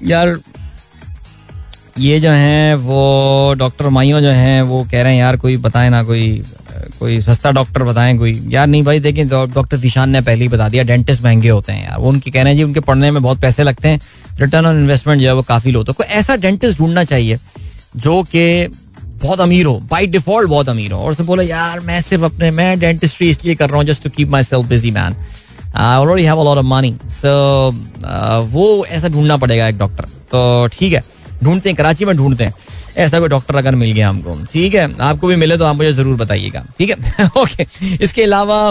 यार, ये जो है, वो डॉक्टर माइयों जो हैं, वो कह रहे हैं, यार, कोई बताए ना, कोई कोई सस्ता डॉक्टर बताएँ, कोई। यार, नहीं भाई, देखें डॉक्टर दिशान ने पहले ही बता दिया, डेंटिस्ट महँगे होते हैं यार। वो उनके कह रहे हैं, जी, उनके पढ़ने में बहुत पैसे लगते हैं। रिटर्न ऑन इन्वेस्टमेंट जो है, वो काफ़ी लो। तो कोई ऐसा डेंटिस्ट ढूंढना चाहिए, जो कि बहुत अमीर हो बाई डिफ़ॉल्ट बहुत अमीर हो। और उसने बोला, यार, मैं सिर्फ़ अपने, मैं डेंटिस्ट्री इसलिए कर रहा हूँ just to keep myself busy man I already have a lot of money so वो ऐसा ढूंढना पड़ेगा एक डॉक्टर तो ठीक है, ढूंढते हैं, कराची में ढूंढते हैं। ऐसा कोई डॉक्टर अगर मिल गया हमको। ठीक है, आपको भी मिले तो आप मुझे ज़रूर बताइएगा। ठीक है ओके इसके अलावा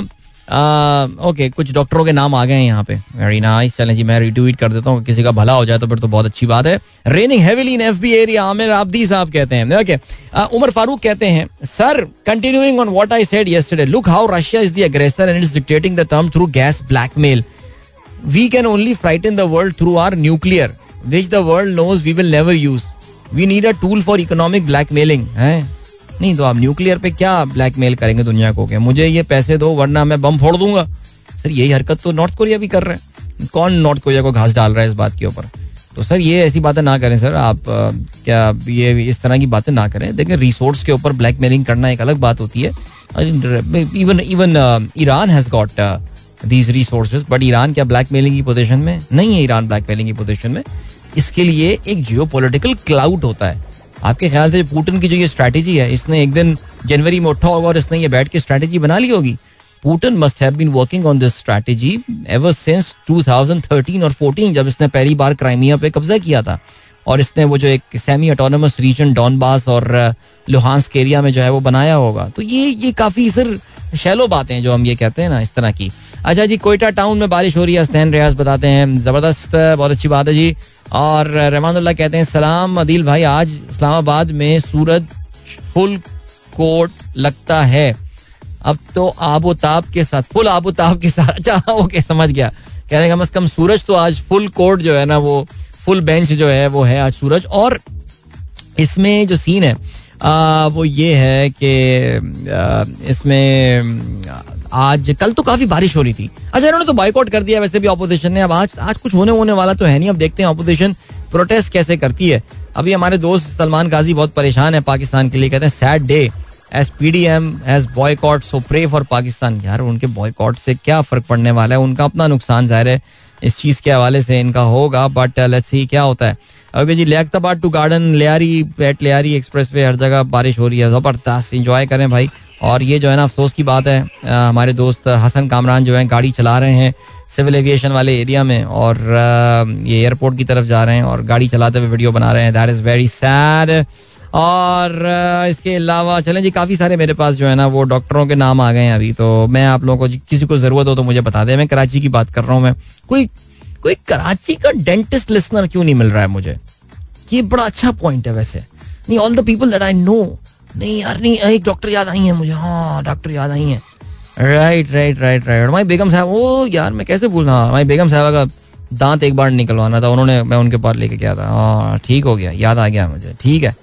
ओके कुछ डॉक्टरों के नाम आ गए हैं यहाँ पे। वेरी नाइस चलें जी, मैं रिट्वीट कर देता हूँ किसी का भला हो जाए तो फिर तो बहुत अच्छी बात है। Raining heavily in F B area Aamir Abidi sahab कहते हैं। ओके उमर फारूक कहते हैं sir continuing on what I said yesterday look how Russia is the aggressor and is dictating the term through gas blackmail we can only frighten the world through our nuclear which the world knows we will never use we need a tool for economic blackmailing है नहीं तो आप न्यूक्लियर पे क्या ब्लैकमेल करेंगे दुनिया को? क्या मुझे ये पैसे दो, वरना मैं बम फोड़ दूँगा? सर, यही हरकत तो नॉर्थ कोरिया भी कर रहे हैं। कौन नॉर्थ कोरिया को घास डाल रहा है इस बात के ऊपर? तो सर, ये ऐसी बातें ना करें सर। आप क्या ये इस तरह की बातें ना करें। देखें रिसोर्स के ऊपर ब्लैकमेलिंग करना एक अलग बात होती है। Even even Iran has got these resources but Iran क्या ब्लैकमेलिंग की पोजीशन में? नहीं है ईरान ब्लैकमेलिंग की पोजीशन में। इसके लिए एक जियो पोलिटिकल क्लाउड होता है। आपके ख्याल से पुतिन की जो ये स्ट्रैटेजी है, इसने एक दिन जनवरी में उठा होगा और इसने ये बैठ के स्ट्रैटेजी बना ली होगी? Putin must have been working on this strategy ever since 2013 और 14 जब इसने पहली बार क्राइमिया पे कब्जा किया था। और इसने वो जो एक सेमी ऑटोनमस रीजन डॉनबास और लोहांस एरिया में जो है वो बनाया होगा। तो ये ये काफ़ी सर शैलो बातें जो हम ये कहते हैं ना, इस तरह की। अच्छा जी कोयटा टाउन में बारिश हो रही है हस्तैन रियाज बताते हैं। ज़बरदस्त बहुत अच्छी बात है जी। और रहमानुल्लाह कहते हैं सलाम अदील भाई आज इस्लामाबाद में सूरज फुल कोट लगता है। अब तो आबो ताब के साथ फुल आबो ताब के साथ। अच्छा ओके समझ गया। कह रहे कम अज कम सूरज तो आज फुल कोट जो है ना वो फुल बेंच जो है वो है आज सूरज। और इसमें जो सीन है आ, वो ये है कि इसमें आज, कल तो काफ़ी बारिश हो रही थी। अच्छा इन्होंने तो बाइकआउट कर दिया, वैसे भी ऑपोजिशन ने। अब आज आज कुछ होने होने वाला तो है नहीं। अब देखते हैं ऑपोजिशन प्रोटेस्ट कैसे करती है। अभी हमारे दोस्त सलमान गाजी बहुत परेशान है पाकिस्तान के लिए। कहते हैं sad day as P D M has boycott so pray for Pakistan. यार, उनके बॉयकॉट से क्या फ़र्क पड़ने वाला है? उनका अपना नुकसान ज़ाहिर है। इस चीज़ के हवाले से इनका होगा बट लेट्स सी क्या होता है। अभी जी लियाकताबाद टू गार्डन लियारी पेट लियारी एक्सप्रेस पे हर जगह बारिश हो रही है। ज़बरदस्त इंजॉय करें भाई। और ये जो है ना, अफसोस की बात है हमारे दोस्त हसन कामरान जो है, गाड़ी चला रहे हैं सिविल एविएशन वाले एरिया में और ये एयरपोर्ट की तरफ़ जा रहे हैं और गाड़ी चलाते हुए वीडियो बना रहे हैं। दैट इज़ वेरी सैड और इसके अलावा चलें जी, काफ़ी सारे मेरे पास जो है ना, वो डॉक्टरों के नाम आ गए हैं अभी तो मैं आप लोगों को किसी को ज़रूरत हो तो मुझे बता दें। मैं कराची की बात कर रहा हूँ मैं। कोई कोई कराची का डेंटिस्ट लिसनर क्यों नहीं मिल रहा है मुझे? ये बड़ा अच्छा पॉइंट है वैसे। नहीं all the people that I know नहीं यार, नहीं, एक डॉक्टर याद आई है मुझे। हाँ डॉक्टर याद आई है। Right right right right my बेगम साहब वो यार, मैं कैसे भूल रहा? माई बेगम साहब का दांत एक बार निकलवाना था, उन्होंने, मैं उनके पास लेके गया था। हाँ ठीक हो गया, याद आ गया मुझे, ठीक है।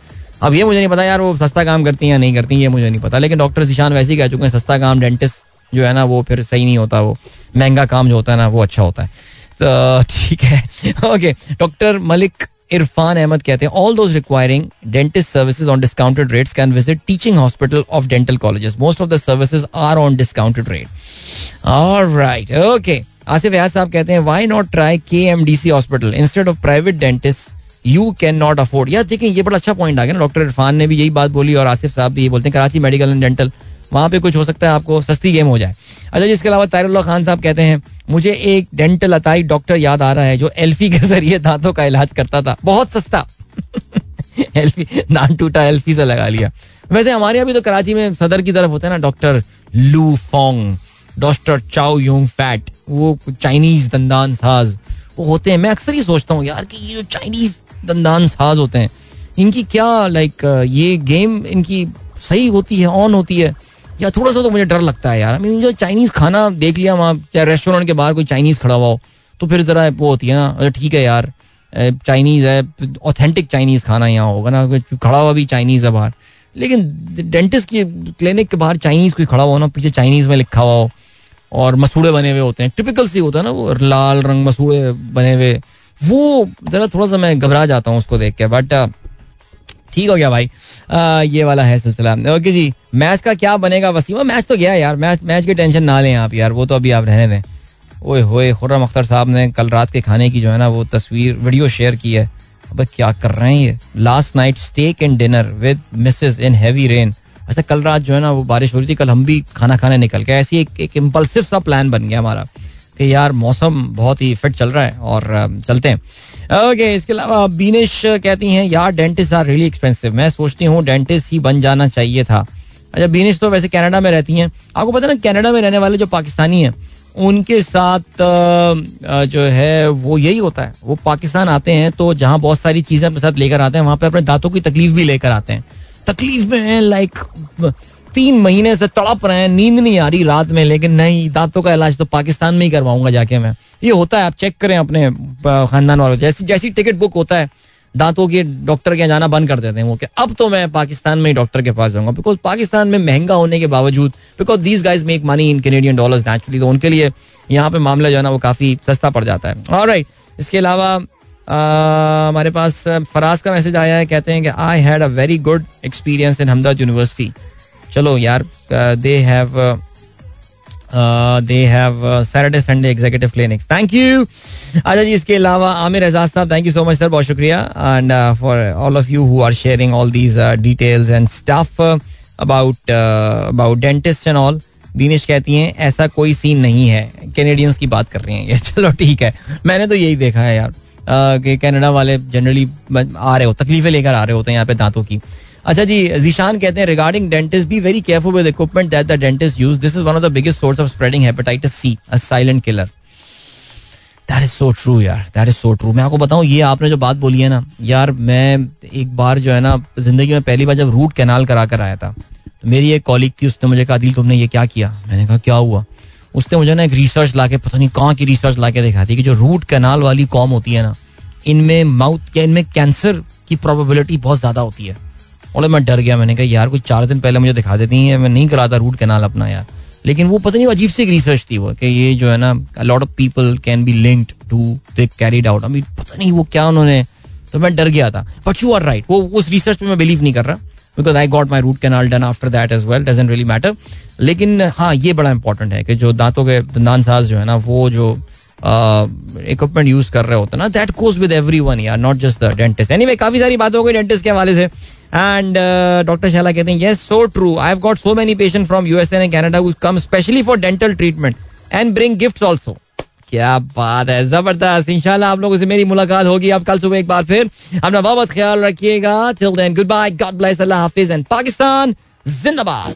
अब ये मुझे नहीं पता यार, वो सस्ता काम करती हैं या नहीं करती ये मुझे नहीं पता। लेकिन डॉक्टर जिशान वैसे ही कह चुके हैं, सस्ता काम डेंटिस्ट जो है ना, वो फिर सही नहीं होता, वो महँगा काम जो होता है ना, वो अच्छा होता है। तो ठीक है, ओके डॉक्टर मलिक इरफान अहमद कहते हैं all those requiring dentist services on discounted rates can visit teaching hospital of dental colleges most of the services are on discounted rate alright okay Asif Yaad sahab कहते हैं why not try K M D C hospital instead of private dentist you can not afford यार देखें ये बड़ा अच्छा पॉइंट आ गया ना, डॉक्टर इरफान ने भी यही बात बोली और आसिफ साहब भी ये बोलते हैं कराची मेडिकल एंड डेंटल वहाँ पे कुछ हो सकता है आपको, सस्ती गेम हो जाए। अच्छा जिसके अलावा तारुल्ला खान साहब कहते हैं, मुझे एक डेंटल अताई डॉक्टर याद आ रहा है, जो एल्फी के ज़रिए दांतों का इलाज करता था। बहुत सस्ता। एल्फी दांत टूटा एल्फी से लगा लिया। वैसे हमारे यहाँ भी तो कराची में सदर की तरफ़ होता है ना doctor Lu Fong doctor Chao Yung Fat वो चाइनीज़ दंदान साज वो होते हैं। मैं अक्सर ही सोचता हूँ, यार, कि ये जो चाइनीज़ दंदान साज होते हैं, इनकी क्या लाइक ये गेम इनकी सही होती है ऑन होती है? या थोड़ा सा तो मुझे डर लगता है यार। मीन जो चाइनीज़ खाना देख लिया वहाँ चाहे रेस्टोरेंट के बाहर कोई चाइनीज़ खड़ा हुआ हो तो फिर जरा वो होती है ना ठीक है यार चाइनीज़ है ऑथेंटिक चाइनीज़ खाना यहाँ होगा ना खड़ा हुआ भी चाइनीज़ है बाहर। लेकिन डेंटिस्ट की क्लिनिक के बाहर चाइनीज़ कोई खड़ा हुआ ना, पीछे चाइनीज़ में लिखा हुआ हो, और मसूड़े बने हुए होते हैं। टिपिकल सी होता है ना वो, लाल रंग मसूड़े बने हुए। वो जरा थोड़ा सा मैं घबरा जाता हूँ उसको देख के बट ठीक हो गया भाई। आ, ये वाला है सिलसिला। ओके जी मैच का क्या बनेगा वसीमा? मैच तो गया यार मैच मैच की टेंशन ना लें आप यार वो तो अभी आप रहने दें। ओए होए खुर्रम अख्तर साहब ने कल रात के खाने की जो है ना वो तस्वीर वीडियो शेयर की है। अब क्या कर रहे हैं ये? Last night steak and dinner with missus in heavy rain अच्छा कल रात जो है ना वो बारिश हो रही थी कल हम भी खाना खाने निकल गए। ऐसी एक, एक इम्पल्सिव सा प्लान बन गया हमारा कि यार मौसम बहुत ही फिट चल रहा है और चलते हैं। ओके इसके अलावा बीनिश कहती हैं, यार डेंटिस्ट आर रियली एक्सपेंसिव मैं सोचती हूँ डेंटिस्ट ही बन जाना चाहिए था। अच्छा बीनिश तो वैसे कनाडा में रहती हैं। आपको पता ना, कनाडा में रहने वाले जो पाकिस्तानी हैं, उनके साथ जो है, वो यही होता है। वो पाकिस्तान आते हैं तो जहाँ बहुत सारी चीज़ें अपने साथ लेकर आते हैं, वहाँ पे अपने दांतों की तकलीफ़ भी लेकर आते हैं। तकलीफ़ में है लाइक तीन महीने से तड़प रहे हैं, नींद नहीं आ रही रात में, लेकिन नहीं, दांतों का इलाज तो पाकिस्तान में ही करवाऊँगा जाके मैं। ये होता है, आप चेक करें अपने खानदान वालों, जैसी जैसी टिकट बुक होता है, दांतों के डॉक्टर के जाना बंद कर देते हैं वो कि अब तो मैं पाकिस्तान में ही डॉक्टर के पास जाऊँगा बिकॉज़ पाकिस्तान में महँगा होने के बावजूद because these guys make money in Canadian dollars naturally तो उनके लिए यहाँ पे मामला जो है ना वो काफ़ी सस्ता पड़ जाता है। और राइट इसके अलावा हमारे पास फराज का मैसेज आया है, कहते हैं कि I had a very good experience in Hamdard university चलो यार they have they have Saturday Sunday executive clinic thank you अच्छा जी इसके अलावा Aamir Ejaz sahab thank you so much sir बहुत शुक्रिया and for all of you who are sharing all these details and stuff about about dentist and all Danish कहती हैं ऐसा कोई सीन नहीं है। कैनेडियंस की बात कर रही हैं ये. चलो ठीक है। मैंने तो यही देखा है यार। Uh, कि कनाडा वाले जनरली आ रहे हो तकलीफें लेकर आ रहे होते हैं यहाँ पे दांतों की। अच्छा जी, जीशान कहते हैं regarding dentist be very careful with equipment that the dentist use this is one of the biggest source of spreading hepatitis C a silent killer that is so true यार दैट इज़ सो ट्रू मैं आपको बताऊँ, ये आपने जो बात बोली है ना, यार, मैं एक बार जो है ना, ज़िंदगी में पहली बार जब रूट कैनाल करा कर आया था तो मेरी एक कॉलिग थी, उसने मुझे कहा, दिल, तुमने ये क्या किया? मैंने कहा, क्या हुआ? उसने मुझे ना एक रिसर्च ला के पता नहीं कहाँ की रिसर्च ला के दिखाती कि जो रूट कैनाल वाली कॉम होती है ना, इनमें माउथ या इनमें कैंसर की प्रोबेबिलिटी बहुत ज़्यादा होती है। और मैं डर गया। मैंने कहा, यार, कुछ चार दिन पहले मुझे दिखा देती है मैं नहीं कराता रूट कैनाल अपना यार। लेकिन वो पता नहीं अजीब सी रिसर्च थी वो, कि ये जो है ना lot of people can be linked to they carried out अभी पता नहीं वो क्या उन्होंने तो मैं डर गया था। बट यू आर राइट वो, उस रिसर्च पे मैं बिलीव नहीं कर रहा because I got my root canal done after that as well doesn't really matter लेकिन हाँ ये बड़ा इंपॉर्टेंट है कि जो दांतों के दंदान साज जो है ना, वो जो इक्विपमेंट यूज़ कर रहे होते ना that goes with every one यार not just the dentist any काफ़ी सारी बातें हो गई डेंटिस्ट के हवाले से। एंड डॉक्टर शाला कहते हैं yes so true I have got so many patient from USA and Canada who come specially for dental treatment and bring gift also क्या बात है, ज़बरदस्त। इंशाल्लाह आप लोगों से मेरी मुलाकात होगी आप कल सुबह एक बार फिर। अपना बहुत ख्याल रखिएगा। Till then good bye God bless अल्लाह हाफिज. एंड पाकिस्तान जिंदाबाद।